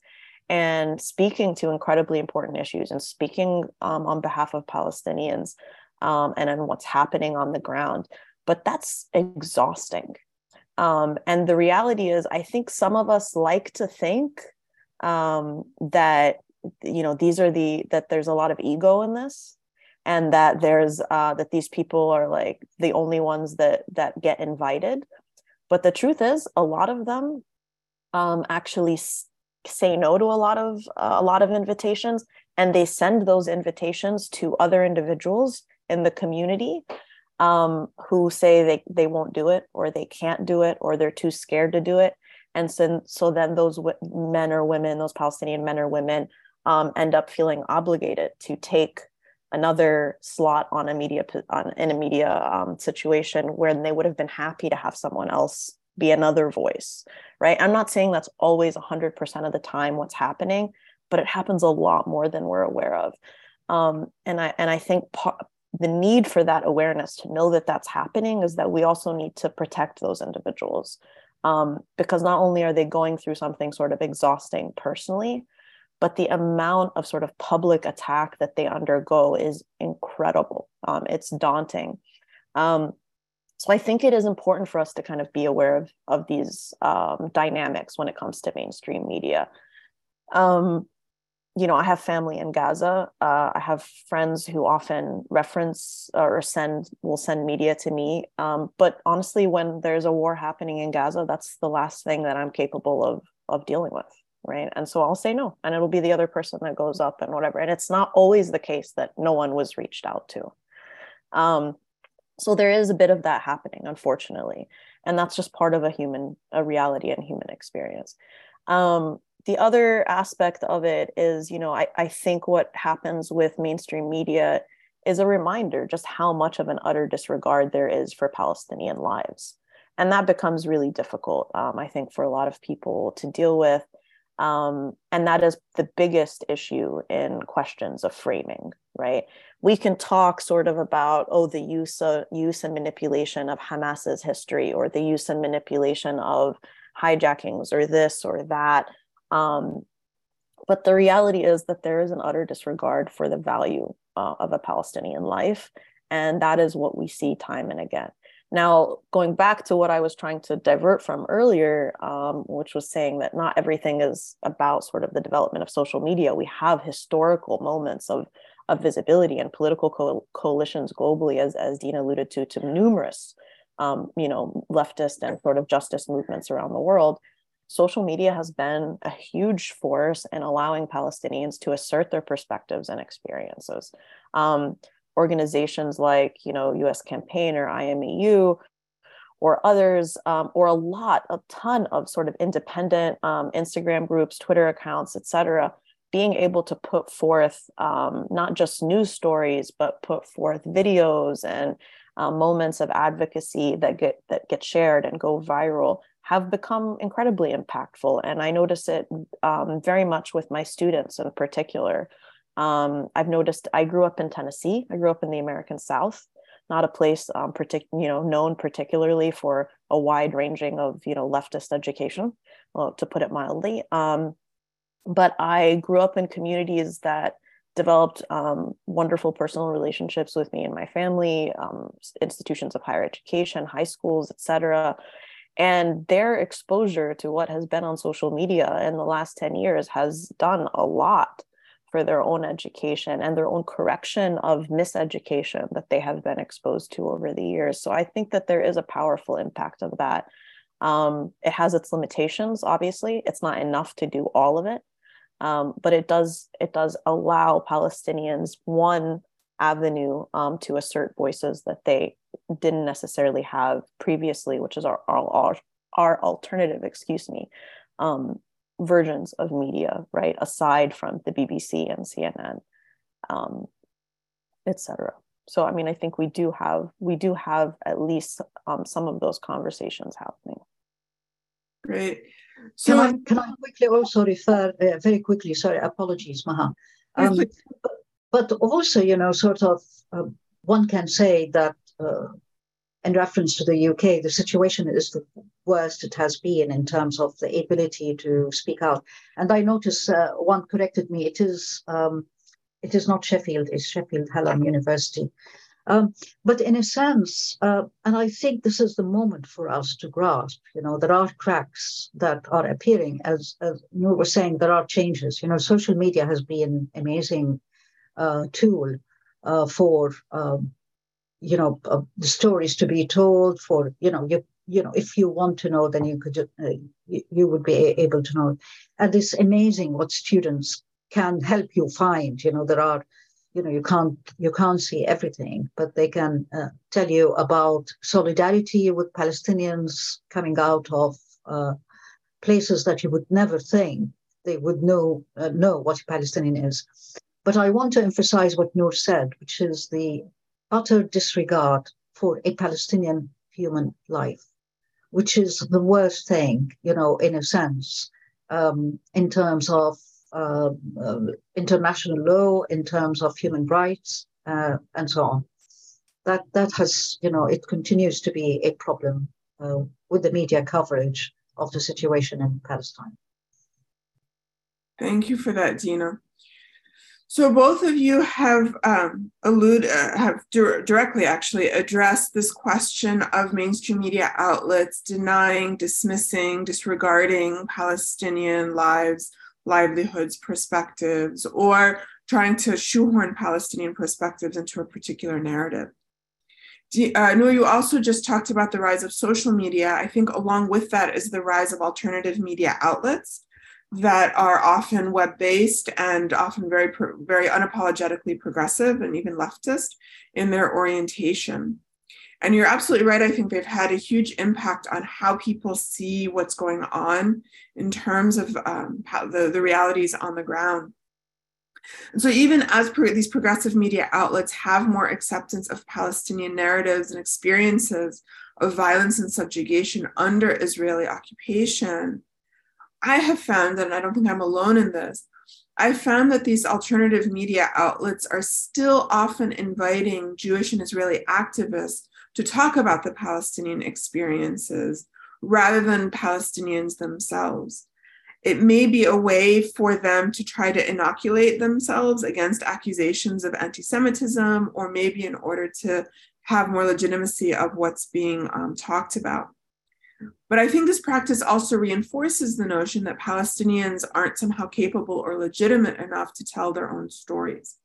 and speaking to incredibly important issues and speaking um, on behalf of Palestinians um, and on what's happening on the ground. But that's exhausting. Um, and the reality is, I think some of us like to think um, that you know these are the that there's a lot of ego in this, and that there's uh, that these people are like the only ones that that get invited. But the truth is, a lot of them um, actually say no to a lot of uh, a lot of invitations, and they send those invitations to other individuals in the community um, who say they, they won't do it or they can't do it or they're too scared to do it. And so, so then those w- men or women, those Palestinian men or women, um, end up feeling obligated to take another slot on a media on, in a media um, situation where they would have been happy to have someone else be another voice, right? I'm not saying that's always 100% of the time what's happening, but it happens a lot more than we're aware of. Um, and I and I think part, the need for that awareness to know that that's happening is that we also need to protect those individuals um, because not only are they going through something sort of exhausting personally, but the amount of sort of public attack that they undergo is incredible. Um, it's daunting. Um, so I think it is important for us to kind of be aware of, of these um, dynamics when it comes to mainstream media. Um, you know, I have family in Gaza. Uh, I have friends who often reference or send will send media to me. Um, but honestly, when there's a war happening in Gaza, that's the last thing that I'm capable of of dealing with, right? And so I'll say no, and it'll be the other person that goes up and whatever. And it's not always the case that no one was reached out to. Um, so there is a bit of that happening, unfortunately, and that's just part of a human a reality and human experience. Um, the other aspect of it is, you know, I, I think what happens with mainstream media is a reminder just how much of an utter disregard there is for Palestinian lives. And that becomes really difficult, um, I think, for a lot of people to deal with. Um, and that is the biggest issue in questions of framing, right? We can talk sort of about, oh, the use of use and manipulation of Hamas's history, or the use and manipulation of hijackings, or this or that. Um, but the reality is that there is an utter disregard for the value uh, of a Palestinian life. And that is what we see time and again. Now, going back to what I was trying to divert from earlier, um, which was saying that not everything is about sort of the development of social media. We have historical moments of, of visibility and political co- coalitions globally, as, as Dina alluded to, to numerous, um, you know, leftist and sort of justice movements around the world social media has been a huge force in allowing Palestinians to assert their perspectives and experiences. Um, organizations like, you know, U.S. Campaign or IMEU or others, um, or a lot, a ton of sort of independent um, Instagram groups, Twitter accounts, et cetera, being able to put forth um, not just news stories, but put forth videos and uh, moments of advocacy that get that get shared and go viral have become incredibly impactful. And I notice it um, very much with my students in particular. Um, I've noticed I grew up in Tennessee. I grew up in the American South, not a place um, partic- you know known particularly for a wide ranging of you know leftist education, well, to put it mildly. Um, but I grew up in communities that developed um, wonderful personal relationships with me and my family, um, institutions of higher education, high schools, et cetera and their exposure to what has been on social media in the last 10 years has done a lot for their own education and their own correction of miseducation that they have been exposed to over the years. So I think that there is a powerful impact of that. Um, it has its limitations, obviously. It's not enough to do all of it. Um, but it does it does allow Palestinians one avenue um, to assert voices that they didn't necessarily have previously, which is our our, our alternative, excuse me, um, versions of media, right? Aside from the BBC and CNN, um, etc. So, I mean, I think we do have we do have at least um, some of those conversations happening. Great. So, can I, can I quickly also refer uh, very quickly? Sorry, apologies, Maha. Um, but also, you know, sort of, uh, one can say that uh, in reference to the UK, the situation is the worst it has been in terms of the ability to speak out. And I notice uh, one corrected me. It is um, it is not Sheffield. It's Sheffield Hallam University. Um, but in a sense, uh, and I think this is the moment for us to grasp. You know, there are cracks that are appearing. As, as Noor was saying, there are changes. You know, social media has been amazing uh, tool uh, for um, you know uh, the stories to be told for you know you you know if you want to know then you could uh, you, you, would be able to know. And it's amazing what students can help you find. You know there are you know you can't you can't see everything but they can uh, tell you about solidarity with palestinians coming out of uh, places that you would never think they would know uh, know what a palestinian is. But i want to emphasize what noor said which is the utter disregard for a Palestinian human life. which is the worst thing, you know, in a sense, um, in terms of uh, uh, international law, in terms of human rights, uh, and so on. That that has, you know, it continues to be a problem uh, with the media coverage of the situation in Palestine. Thank you for that, Dina. So both of you have um, alluded, uh, have di- directly actually addressed this question of mainstream media outlets denying, dismissing, disregarding Palestinian lives, livelihoods, perspectives, or trying to shoehorn Palestinian perspectives into a particular narrative. Uh, no, you also just talked about the rise of social media. I think along with that is the rise of alternative media outlets that are often web-based and often very very unapologetically progressive and even leftist in their orientation. And you're absolutely right i think they've had a huge impact on how people see what's going on in terms of um, the, the realities on the ground. And so even as pro- these progressive media outlets have more acceptance of palestinian narratives and experiences of violence and subjugation under israeli occupation I have found, and I don't think I'm alone in this, I found that these alternative media outlets are still often inviting Jewish and Israeli activists to talk about the Palestinian experiences rather than Palestinians themselves. It may be a way for them to try to inoculate themselves against accusations of anti Semitism, or maybe in order to have more legitimacy of what's being um, talked about. But I think this practice also reinforces the notion that Palestinians aren't somehow capable or legitimate enough to tell their own stories.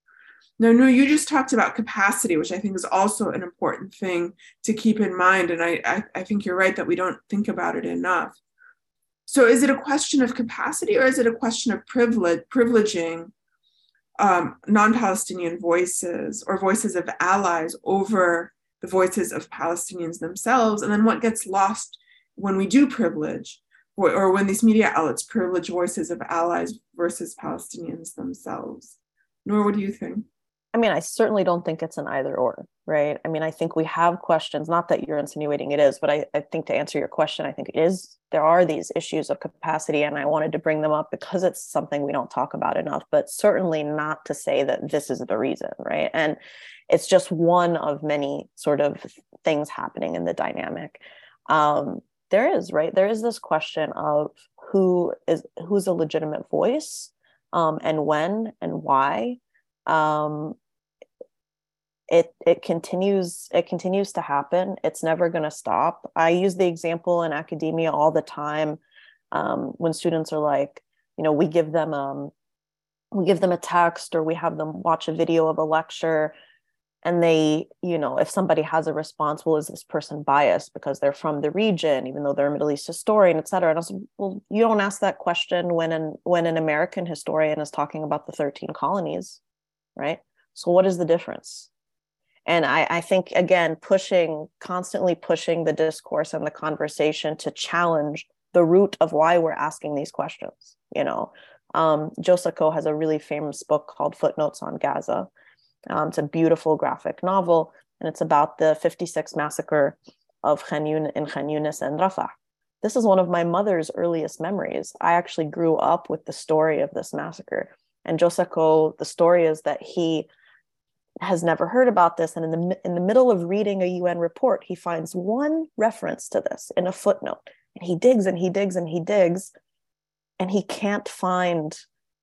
Now, no, you just talked about capacity, which I think is also an important thing to keep in mind. And I, I, I think you're right that we don't think about it enough. So, is it a question of capacity or is it a question of privilege, privileging um, non Palestinian voices or voices of allies over the voices of Palestinians themselves? And then what gets lost when we do privilege, or, when these media outlets privilege voices of allies versus Palestinians themselves. Noor, what do you think? I mean, I certainly don't think it's an either or, right? I mean, I think we have questions, not that you're insinuating it is, but I, I think to answer your question, I think it is, there are these issues of capacity, and I wanted to bring them up because it's something we don't talk about enough, but certainly not to say that this is the reason, right? And it's just one of many sort of things happening in the dynamic. Um, there is right? There is this question of who is who's a legitimate voice um, and when and why. Um, it it continues it continues to happen. It's never going to stop. I use the example in academia all the time um, when students are like you know we give them um we give them a text or we have them watch a video of a lecture and they you know if somebody has a response well is this person biased because they're from the region even though they're a middle east historian et cetera? And i was well you don't ask that question when an when an american historian is talking about the 13 colonies right? So what is the difference? And I, I think again pushing constantly pushing the discourse and the conversation to challenge the root of why we're asking these questions you know? Um, Joe Sacco has a really famous book called footnotes on gaza um, it's a beautiful graphic novel, and it's about the 56 massacre of Khan Yun- in Khan Yunis and Rafah. This is one of my mother's earliest memories. I actually grew up with the story of this massacre. And Joe Sacco, the story is that he has never heard about this. And in the, in the middle of reading a UN report, he finds one reference to this in a footnote. And he digs and he digs and he digs, and he can't find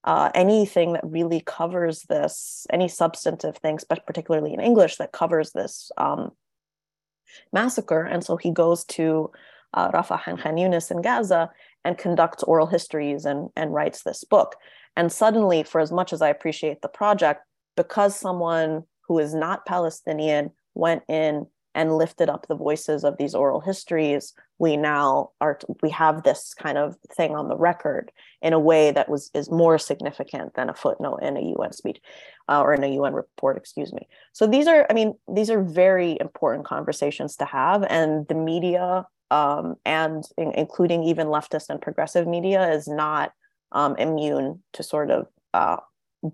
uh, anything that really covers this, any substantive things, but particularly in English that covers this um, massacre. And so he goes to uh, Rafah and Khan Yunis in Gaza and conducts oral histories and, and writes this book. And suddenly, for as much as I appreciate the project, because someone who is not Palestinian went in and lifted up the voices of these oral histories we now are we have this kind of thing on the record in a way that was is more significant than a footnote in a UN speech uh, or in a UN report excuse me. So these are i mean these are very important conversations to have and the media um, and in, including even leftist and progressive media is not um, immune to sort of uh,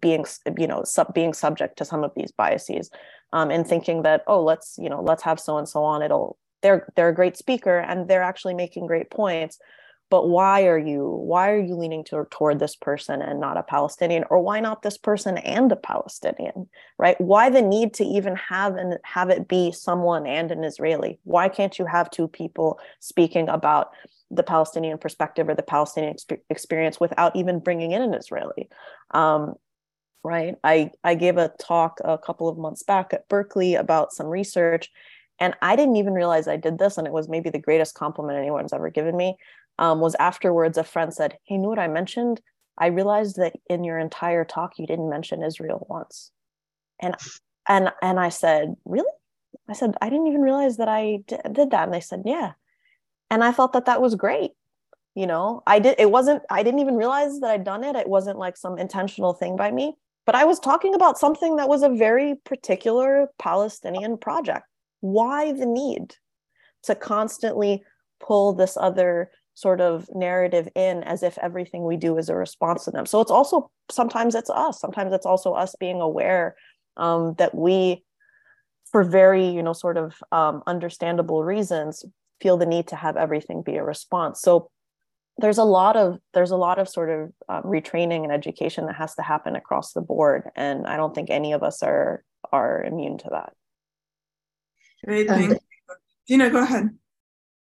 being you know sub, being subject to some of these biases um, and thinking that oh let's you know let's have so and so on. It'll they're they're a great speaker and they're actually making great points but why are you why are you leaning to, toward this person and not a palestinian? Or why not this person and a palestinian right? Why the need to even have and have it be someone and an israeli? Why can't you have two people speaking about the palestinian perspective or the palestinian exp- experience without even bringing in an israeli? Um, right i i gave a talk a couple of months back at berkeley about some research and i didn't even realize i did this and it was maybe the greatest compliment anyone's ever given me um, was afterwards a friend said, Hey, what I mentioned, I realized that in your entire talk, you didn't mention Israel once. And, and, and I said, Really? I said, I didn't even realize that I d- did that. And they said, Yeah. And I thought that that was great. You know, I did, it wasn't, I didn't even realize that I'd done it. It wasn't like some intentional thing by me, but I was talking about something that was a very particular Palestinian project. Why the need to constantly pull this other sort of narrative in as if everything we do is a response to them. So it's also sometimes it's us, sometimes it's also us being aware um, that we, for very you know sort of um, understandable reasons, feel the need to have everything be a response. So there's a lot of there's a lot of sort of um, retraining and education that has to happen across the board, and I don't think any of us are are immune to that. Great, thank you. Dina, go ahead.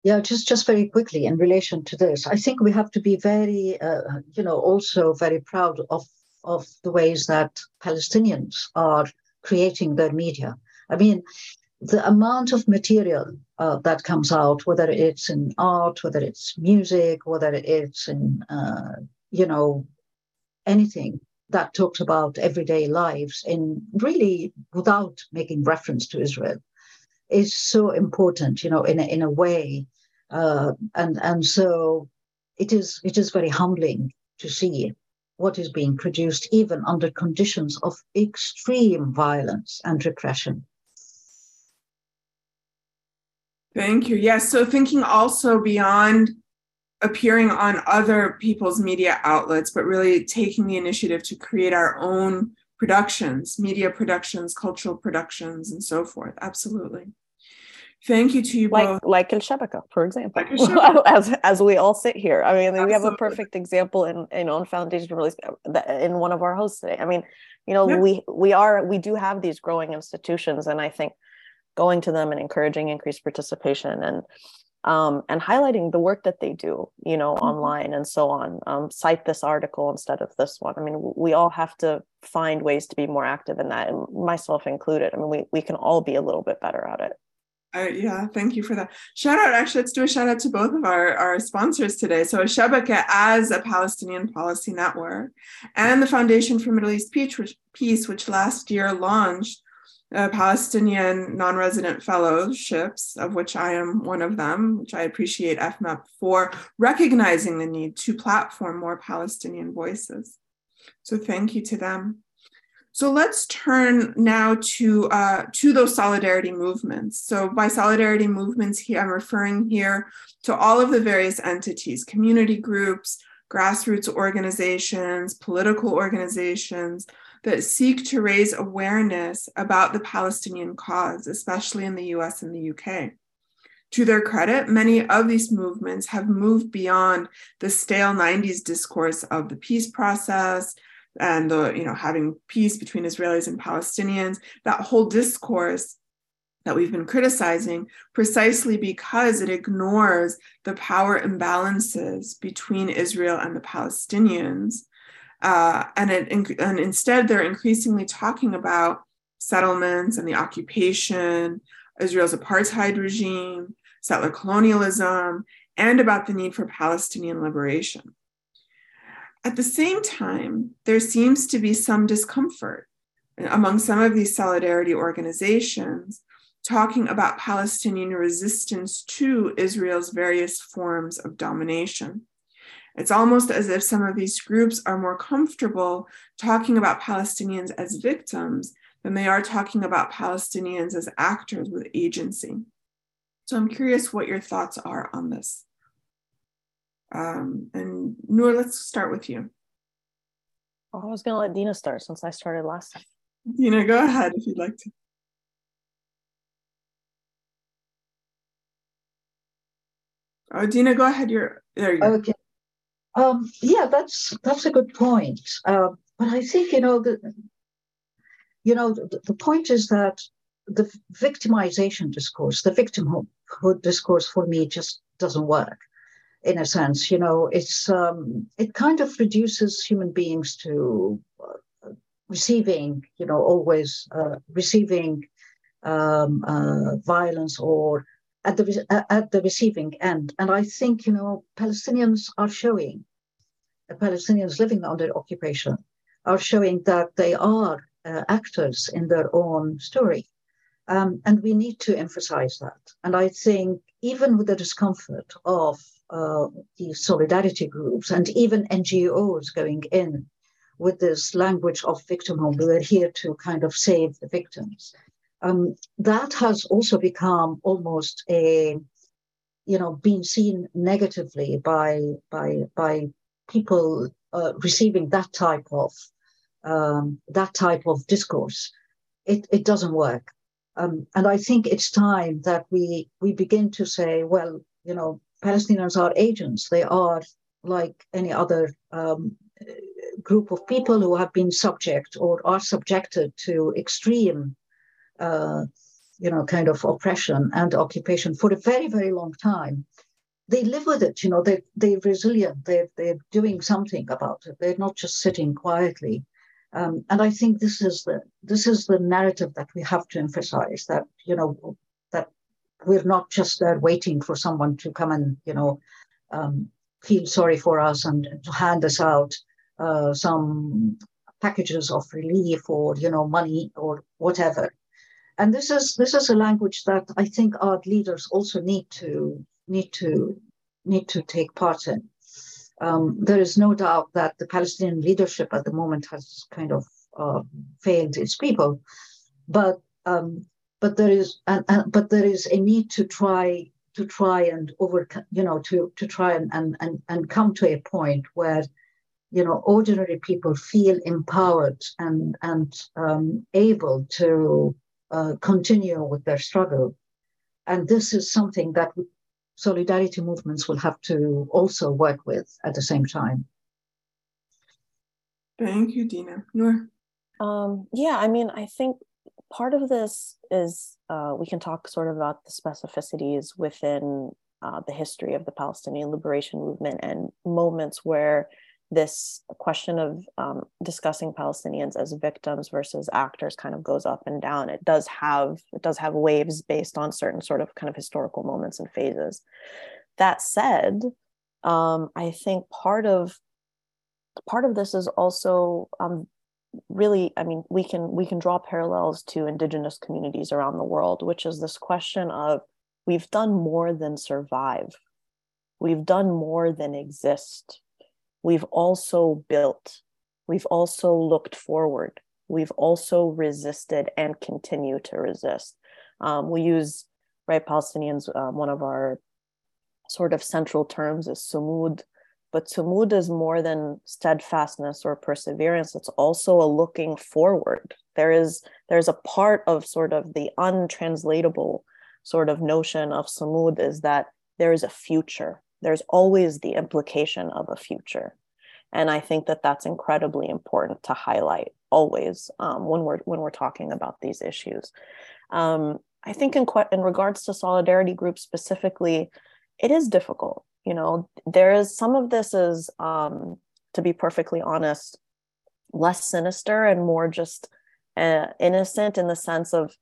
Yeah, just just very quickly in relation to this, I think we have to be very, uh, you know, also very proud of of the ways that Palestinians are creating their media. I mean, the amount of material uh, that comes out, whether it's in art, whether it's music, whether it's in, uh, you know, anything that talks about everyday lives in really without making reference to Israel is so important, you know, in a, in a way, uh, and and so it is it is very humbling to see what is being produced, even under conditions of extreme violence and repression. Thank you. Yes. So thinking also beyond appearing on other people's media outlets, but really taking the initiative to create our own productions, media productions, cultural productions, and so forth. Absolutely. Thank you to you like, both. Like Al Shabaka, for example, like as, as we all sit here. I mean, Absolutely. we have a perfect example in, in on Foundation Release uh, in one of our hosts today. I mean, you know, yeah. we we are we do have these growing institutions, and I think going to them and encouraging increased participation and um, and highlighting the work that they do, you know, mm-hmm. online and so on. Um, cite this article instead of this one. I mean, we all have to find ways to be more active in that, and myself included. I mean, we we can all be a little bit better at it. Uh, yeah, thank you for that. Shout out, actually, let's do a shout out to both of our, our sponsors today. So, Shabaka as a Palestinian policy network, and the Foundation for Middle East Peace, which, Peace, which last year launched uh, Palestinian non resident fellowships, of which I am one of them, which I appreciate FMEP for recognizing the need to platform more Palestinian voices. So, thank you to them. So let's turn now to uh, to those solidarity movements. So by solidarity movements here, I'm referring here to all of the various entities, community groups, grassroots organizations, political organizations that seek to raise awareness about the Palestinian cause, especially in the US and the UK. To their credit, many of these movements have moved beyond the stale 90s discourse of the peace process and the you know having peace between Israelis and Palestinians, that whole discourse that we've been criticizing precisely because it ignores the power imbalances between Israel and the Palestinians. Uh, and, it, and instead, they're increasingly talking about settlements and the occupation, Israel's apartheid regime, settler colonialism, and about the need for Palestinian liberation. At the same time, there seems to be some discomfort among some of these solidarity organizations talking about Palestinian resistance to Israel's various forms of domination. It's almost as if some of these groups are more comfortable talking about Palestinians as victims than they are talking about Palestinians as actors with agency. So I'm curious what your thoughts are on this. Um, and Noor, let's start with you. Oh, I was going to let Dina start since I started last time. Dina, go ahead if you'd like to. Oh, Dina, go ahead. You're there. You go. Okay. Um, yeah, that's that's a good point. Uh, but I think you know the you know the, the point is that the victimization discourse, the victimhood discourse, for me just doesn't work. In a sense, you know, it's um, it kind of reduces human beings to uh, receiving, you know, always uh, receiving um, uh, violence or at the at the receiving end. And I think you know Palestinians are showing, Palestinians living under occupation, are showing that they are uh, actors in their own story, um, and we need to emphasize that. And I think even with the discomfort of uh, the solidarity groups and even NGOs going in with this language of victimhood, we're here to kind of save the victims um, that has also become almost a you know being seen negatively by by by people uh, receiving that type of um, that type of discourse. It, it doesn't work. Um, and i think it's time that we we begin to say well you know palestinians are agents. They are like any other um, group of people who have been subject or are subjected to extreme uh, you know, kind of oppression and occupation for a very, very long time. They live with it, you know, they, they're resilient, they're, they're doing something about it. They're not just sitting quietly. Um, and I think this is the this is the narrative that we have to emphasize that you know that we're not just there waiting for someone to come and you know um, feel sorry for us and to hand us out uh, some packages of relief or you know money or whatever and this is this is a language that I think our leaders also need to need to need to take part in. Um, there is no doubt that the Palestinian leadership at the moment has kind of uh, failed its people, but um, but there is and, and, but there is a need to try to try and overcome you know to to try and, and and and come to a point where you know ordinary people feel empowered and and um, able to uh, continue with their struggle. And this is something that solidarity movements will have to also work with at the same time. Thank you, Dina. Noor? Um, yeah, I mean, I think part of this is uh, we can talk sort of about the specificities within uh, the history of the Palestinian liberation movement and moments where this question of um, discussing Palestinians as victims versus actors kind of goes up and down. It does have it does have waves based on certain sort of kind of historical moments and phases. That said, um, I think part of part of this is also um, really i mean we can we can draw parallels to indigenous communities around the world which is this question of we've done more than survive we've done more than exist we've also built, we've also looked forward, we've also resisted and continue to resist. Um, we use, right, Palestinians, um, one of our sort of central terms is sumud, but sumud is more than steadfastness or perseverance. It's also a looking forward. There is there's a part of sort of the untranslatable sort of notion of sumud is that there is a future there's always the implication of a future. And i think that that's incredibly important to highlight always um, when we're when we're talking about these issues. Um, i think in in regards to solidarity groups specifically it is difficult you know there is some of this is um, to be perfectly honest less sinister and more just uh, innocent in the sense of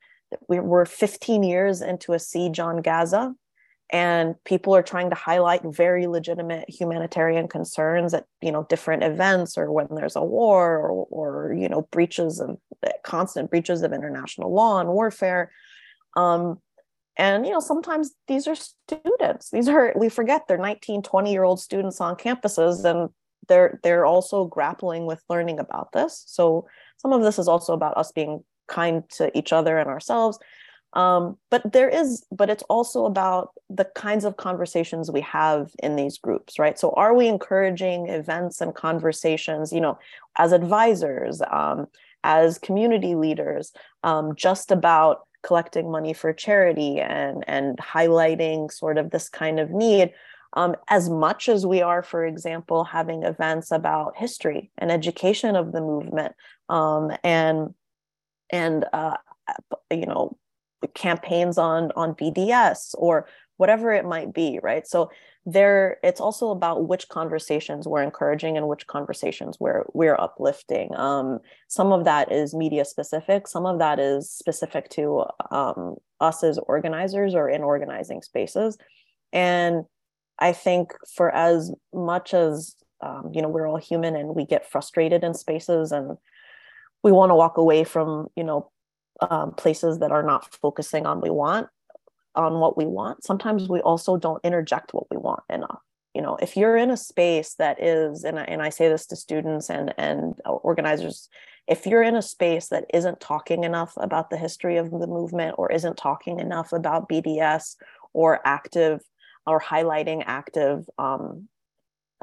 we're 15 years into a siege on gaza and people are trying to highlight very legitimate humanitarian concerns at you know different events or when there's a war or, or you know breaches of constant breaches of international law and warfare. Um, and you know sometimes these are students. These are we forget they're 19 20 year old students on campuses and they're they're also grappling with learning about this. So some of this is also about us being kind to each other and ourselves um, but there is but it's also about the kinds of conversations we have in these groups right? So are we encouraging events and conversations you know as advisors um, as community leaders um, just about collecting money for charity and and highlighting sort of this kind of need? Um, as much as we are, for example, having events about history and education of the movement um, and and uh, you know campaigns on on BDS or whatever it might be, right? So there, it's also about which conversations we're encouraging and which conversations we're we're uplifting. Um, some of that is media specific. Some of that is specific to um, us as organizers or in organizing spaces, and I think for as much as um, you know we're all human and we get frustrated in spaces and we want to walk away from you know um, places that are not focusing on we want on what we want. Sometimes we also don't interject what we want enough. You know if you're in a space that is and I, and I say this to students and and organizers if you're in a space that isn't talking enough about the history of the movement or isn't talking enough about bds or active or highlighting active um,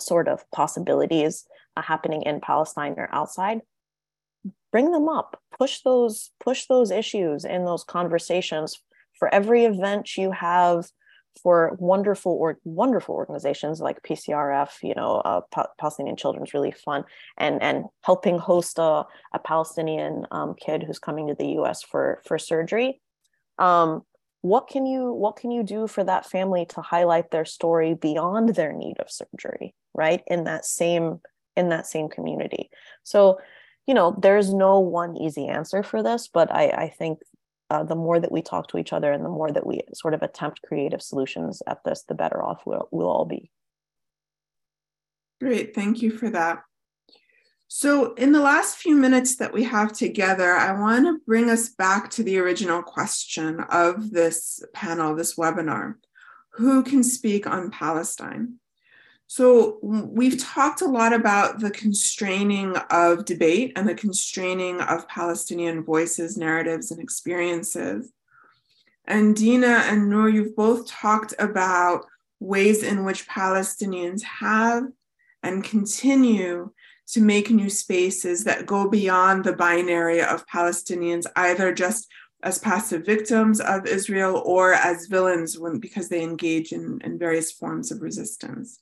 sort of possibilities uh, happening in palestine or outside bring them up push those push those issues in those conversations for every event you have for wonderful or wonderful organizations like PCRF, you know, uh, pa- Palestinian Children's Relief Fund, and and helping host a, a Palestinian um, kid who's coming to the U.S. for for surgery. Um, what can you what can you do for that family to highlight their story beyond their need of surgery, right? In that same in that same community. So, you know, there's no one easy answer for this, but I I think uh, the more that we talk to each other and the more that we sort of attempt creative solutions at this, the better off we'll, we'll all be. Great, thank you for that. So, in the last few minutes that we have together, I want to bring us back to the original question of this panel, this webinar Who can speak on Palestine? So, we've talked a lot about the constraining of debate and the constraining of Palestinian voices, narratives, and experiences. And Dina and Noor, you've both talked about ways in which Palestinians have and continue to make new spaces that go beyond the binary of Palestinians, either just as passive victims of Israel or as villains when, because they engage in, in various forms of resistance.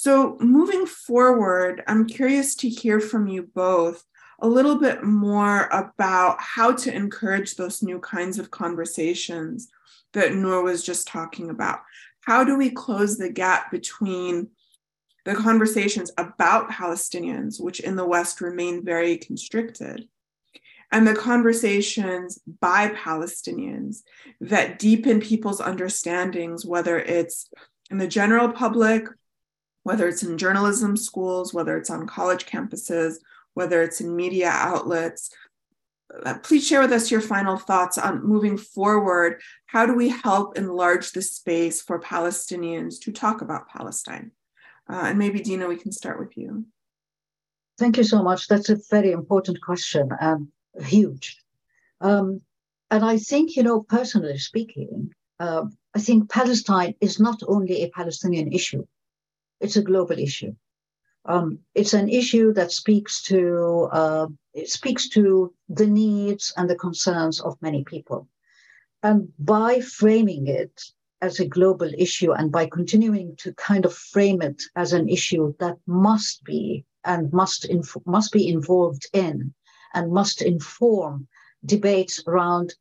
So, moving forward, I'm curious to hear from you both a little bit more about how to encourage those new kinds of conversations that Noor was just talking about. How do we close the gap between the conversations about Palestinians, which in the West remain very constricted, and the conversations by Palestinians that deepen people's understandings, whether it's in the general public whether it's in journalism schools, whether it's on college campuses, whether it's in media outlets. Uh, please share with us your final thoughts on moving forward. How do we help enlarge the space for Palestinians to talk about Palestine? Uh, and maybe, Dina, we can start with you. Thank you so much. That's a very important question and huge. Um, and I think, you know, personally speaking, uh, I think Palestine is not only a Palestinian issue it's a global issue. Um, it's an issue that speaks to uh, it speaks to the needs and the concerns of many people, and by framing it as a global issue and by continuing to kind of frame it as an issue that must be and must inf- must be involved in and must inform debates around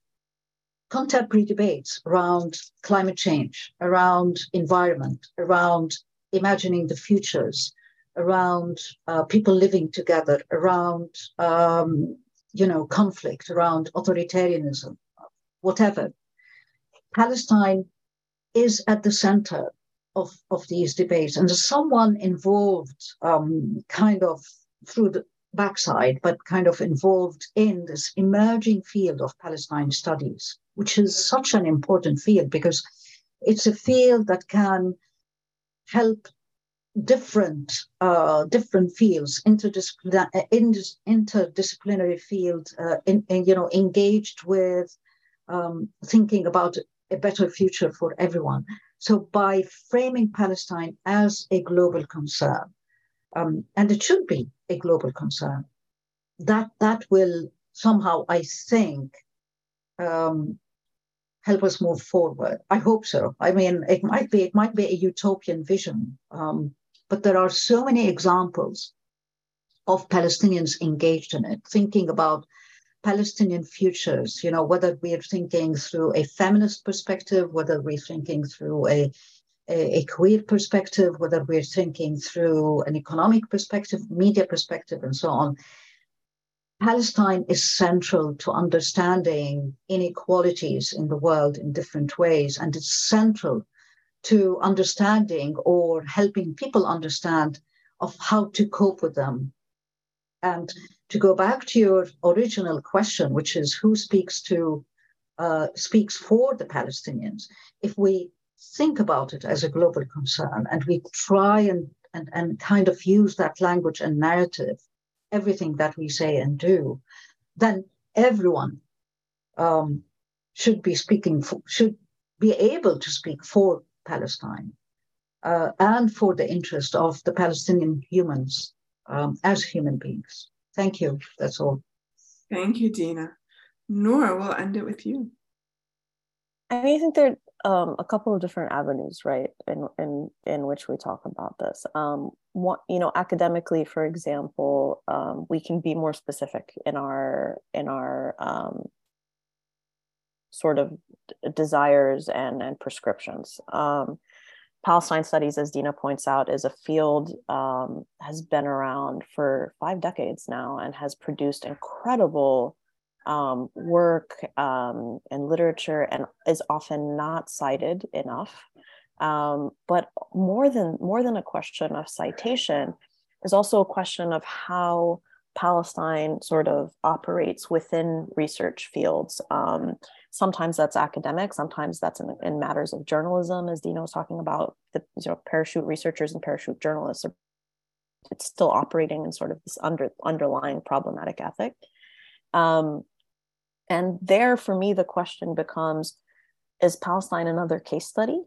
contemporary debates around climate change, around environment, around imagining the futures around uh, people living together, around um, you know conflict, around authoritarianism, whatever. Palestine is at the center of, of these debates, and as someone involved, um, kind of through the backside, but kind of involved in this emerging field of Palestine studies, which is such an important field because it's a field that can help different uh, different fields, interdisciplinary, uh, interdisciplinary field, uh, in, in, you know, engaged with um, thinking about a better future for everyone. So by framing Palestine as a global concern, um, and it should be a global concern, that that will somehow, I think, um, help us move forward. I hope so. I mean, it might be it might be a utopian vision, um, but there are so many examples of Palestinians engaged in it, thinking about Palestinian futures. You know, whether we're thinking through a feminist perspective, whether we're thinking through a a, a queer perspective, whether we're thinking through an economic perspective, media perspective, and so on. Palestine is central to understanding inequalities in the world in different ways, and it's central to understanding or helping people understand of how to cope with them. And to go back to your original question, which is who speaks to uh, speaks for the Palestinians, if we think about it as a global concern and we try and, and, and kind of use that language and narrative everything that we say and do, then everyone um, should be speaking for, should be able to speak for Palestine uh, and for the interest of the Palestinian humans um, as human beings. Thank you. That's all. Thank you, Dina. Noor, we'll end it with you. I think there um, a couple of different avenues, right, in in in which we talk about this. Um, one, you know, academically, for example, um, we can be more specific in our in our um, sort of desires and and prescriptions. Um, Palestine studies, as Dina points out, is a field um, has been around for five decades now and has produced incredible um, work um, and literature and is often not cited enough. Um, but more than more than a question of citation is also a question of how Palestine sort of operates within research fields. Um, sometimes that's academic, sometimes that's in, in, matters of journalism, as Dina was talking about. The you know, parachute researchers and parachute journalists are it's still operating in sort of this under underlying problematic ethic. Um, and there, for me, the question becomes is Palestine another case study,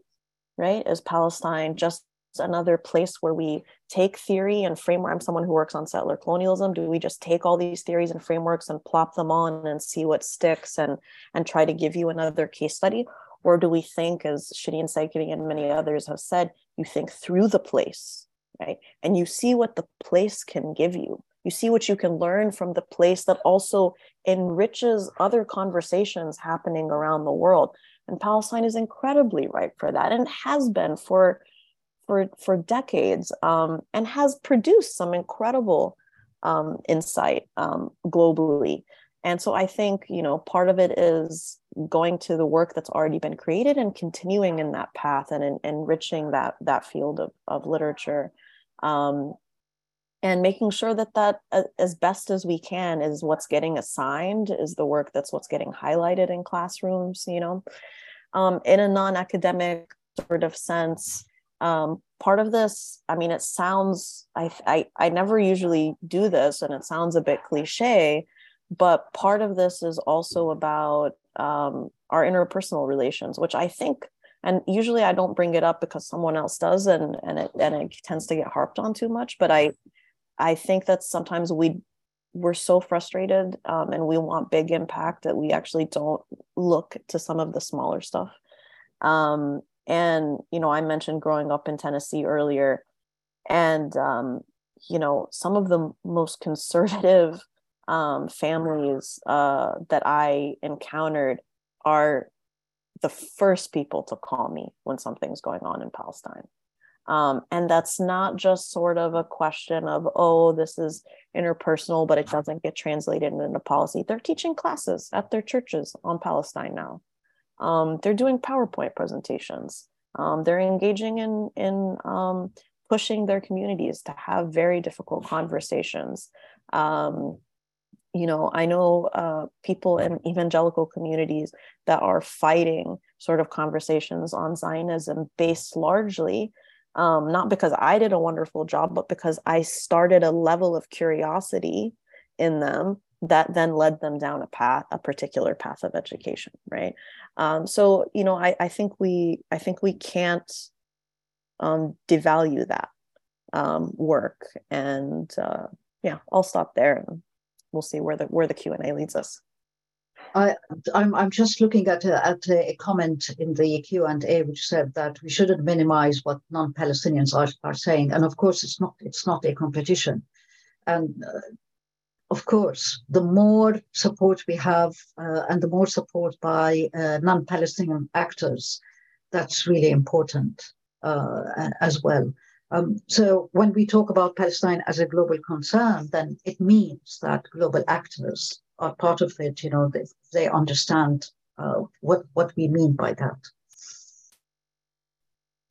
right? Is Palestine just another place where we take theory and framework? I'm someone who works on settler colonialism. Do we just take all these theories and frameworks and plop them on and see what sticks and, and try to give you another case study? Or do we think, as Shereen Seikaly and many others have said, you think through the place, right? And you see what the place can give you you see what you can learn from the place that also enriches other conversations happening around the world. And palestine is incredibly ripe for that and has been for for for decades um, and has produced some incredible um, insight um, globally. And so i think you know part of it is going to the work that's already been created and continuing in that path and, enriching that that field of, of literature. Um, and making sure that that uh, as best as we can is what's getting assigned is the work that's what's getting highlighted in classrooms you know? Um, in a non-academic sort of sense um, part of this i mean it sounds I, I i never usually do this and it sounds a bit cliche but part of this is also about um, our interpersonal relations which i think and usually i don't bring it up because someone else does and and it and it tends to get harped on too much but i I think that sometimes we we're so frustrated um, and we want big impact that we actually don't look to some of the smaller stuff. Um, and you know, I mentioned growing up in Tennessee earlier, and um, you know, some of the most conservative um, families uh, that I encountered are the first people to call me when something's going on in Palestine. Um, and that's not just sort of a question of, oh, this is interpersonal, but it doesn't get translated into policy. They're teaching classes at their churches on Palestine now. Um, they're doing PowerPoint presentations. Um, they're engaging in, in um, pushing their communities to have very difficult conversations. Um, you know, I know uh, people in evangelical communities that are fighting sort of conversations on Zionism based largely um, not because I did a wonderful job, but because I started a level of curiosity in them that then led them down a path, a particular path of education, right? Um, so you know, I, I think we I think we can't um, devalue that um, work, and uh, yeah, I'll stop there, and we'll see where the where the Q and A leads us. I, I'm, I'm just looking at a, at a comment in the Q and A which said that we shouldn't minimize what non-Palestinians are, are saying, and of course it's not it's not a competition, and uh, of course the more support we have uh, and the more support by uh, non-Palestinian actors, that's really important uh, as well. Um, so when we talk about Palestine as a global concern, then it means that global actors are part of it. You know, they, they understand uh, what what we mean by that.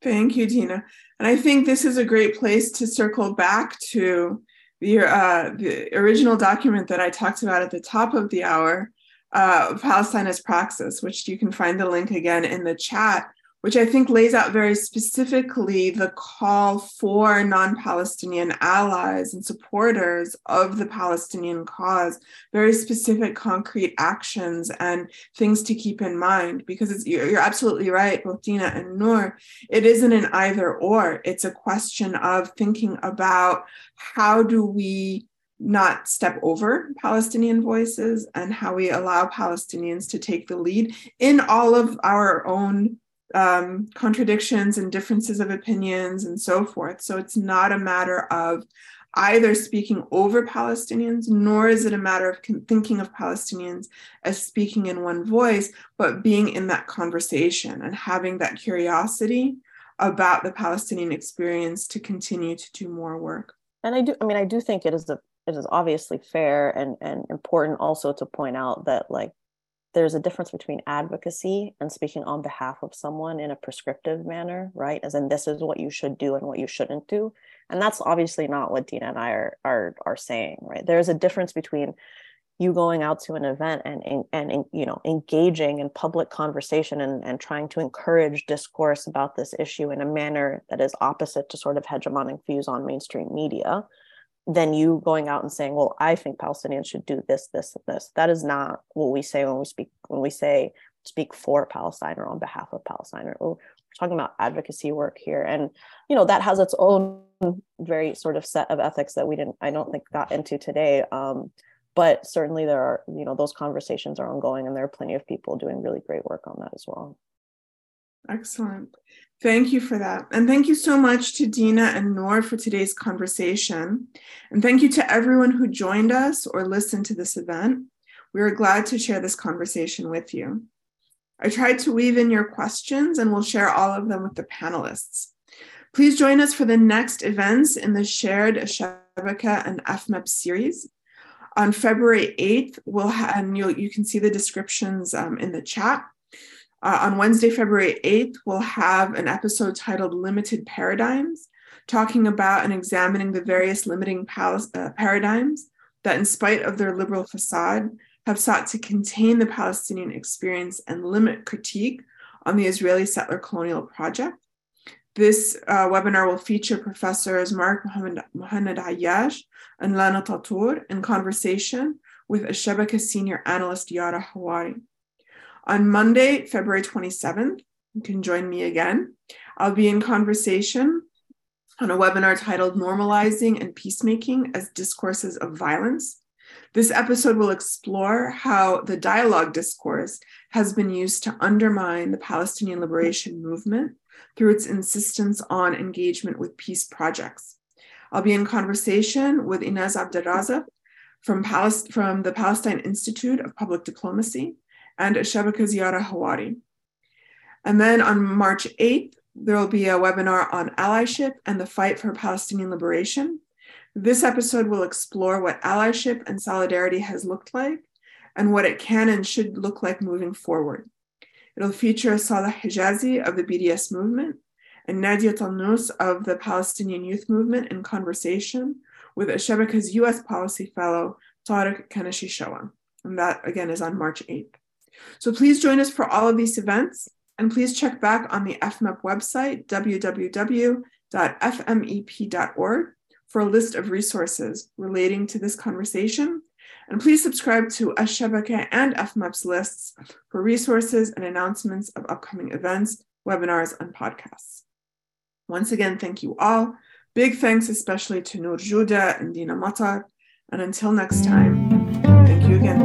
Thank you, Dina. And I think this is a great place to circle back to the uh, the original document that I talked about at the top of the hour, uh, Palestine as Praxis, which you can find the link again in the chat which I think lays out very specifically the call for non Palestinian allies and supporters of the Palestinian cause, very specific, concrete actions and things to keep in mind. Because you're, you're absolutely right, both Dina and Noor, it isn't an either or, it's a question of thinking about how do we not step over Palestinian voices and how we allow Palestinians to take the lead in all of our own um, contradictions and differences of opinions and so forth. So it's not a matter of either speaking over Palestinians, nor is it a matter of thinking of Palestinians as speaking in one voice, but being in that conversation and having that curiosity about the Palestinian experience to continue to do more work. And I do, I mean, I do think it is a, it is obviously fair and, and important also to point out that like there's a difference between advocacy and speaking on behalf of someone in a prescriptive manner, right? As in this is what you should do and what you shouldn't do. And that's obviously not what Dina and I are are are saying, right? There's a difference between you going out to an event and and, you know engaging in public conversation and, and trying to encourage discourse about this issue in a manner that is opposite to sort of hegemonic views on mainstream media than you going out and saying, well, I think Palestinians should do this, this, and this. That is not what we say when we speak when we say speak for Palestine or on behalf of Palestine. Or we're talking about advocacy work here. And you know, that has its own very sort of set of ethics that we didn't, I don't think got into today. Um, but certainly there are, you know, those conversations are ongoing and there are plenty of people doing really great work on that as well. Excellent. Thank you for that. And thank you so much to Dina and Noor for today's conversation. And thank you to everyone who joined us or listened to this event. We are glad to share this conversation with you. I tried to weave in your questions and we'll share all of them with the panelists. Please join us for the next events in the shared Shabaka and FMEP series. On February 8th, we'll ha- and you can see the descriptions um, in the chat. Uh, on Wednesday, February 8th, we'll have an episode titled Limited Paradigms, talking about and examining the various limiting uh, paradigms that, in spite of their liberal facade, have sought to contain the Palestinian experience and limit critique on the Israeli settler colonial project. This uh, webinar will feature professors Mark Muhannad, Muhannad Ayyash and Lana Tatour in conversation with Al Shabaka senior analyst Yara Hawari. On Monday, February 27th, you can join me again. I'll be in conversation on a webinar titled Normalizing and Peacemaking as Discourses of Violence. This episode will explore how the dialogue discourse has been used to undermine the Palestinian liberation movement through its insistence on engagement with peace projects. I'll be in conversation with Inès Abdel Razek from, Palest- from the Palestine Institute of Public Diplomacy and Shabaka's Yara Hawari. And then on March 8th, there will be a webinar on allyship and the fight for Palestinian liberation. This episode will explore what allyship and solidarity has looked like and what it can and should look like moving forward. It'll feature Salah Hijazi of the BDS movement and Nadia Talnous of the Palestinian Youth Movement in conversation with Shabaka's US Policy Fellow, Tariq Kenney-Shawa. And that again is on March 8th. So please join us for all of these events and please check back on the FMEP website, www.fmep.org, for a list of resources relating to this conversation. And please subscribe to Al Shabaka and FMEP's lists for resources and announcements of upcoming events, webinars, and podcasts. Once again, thank you all. Big thanks especially to Noor Joudah and Dina Matar. And until next time, thank you again.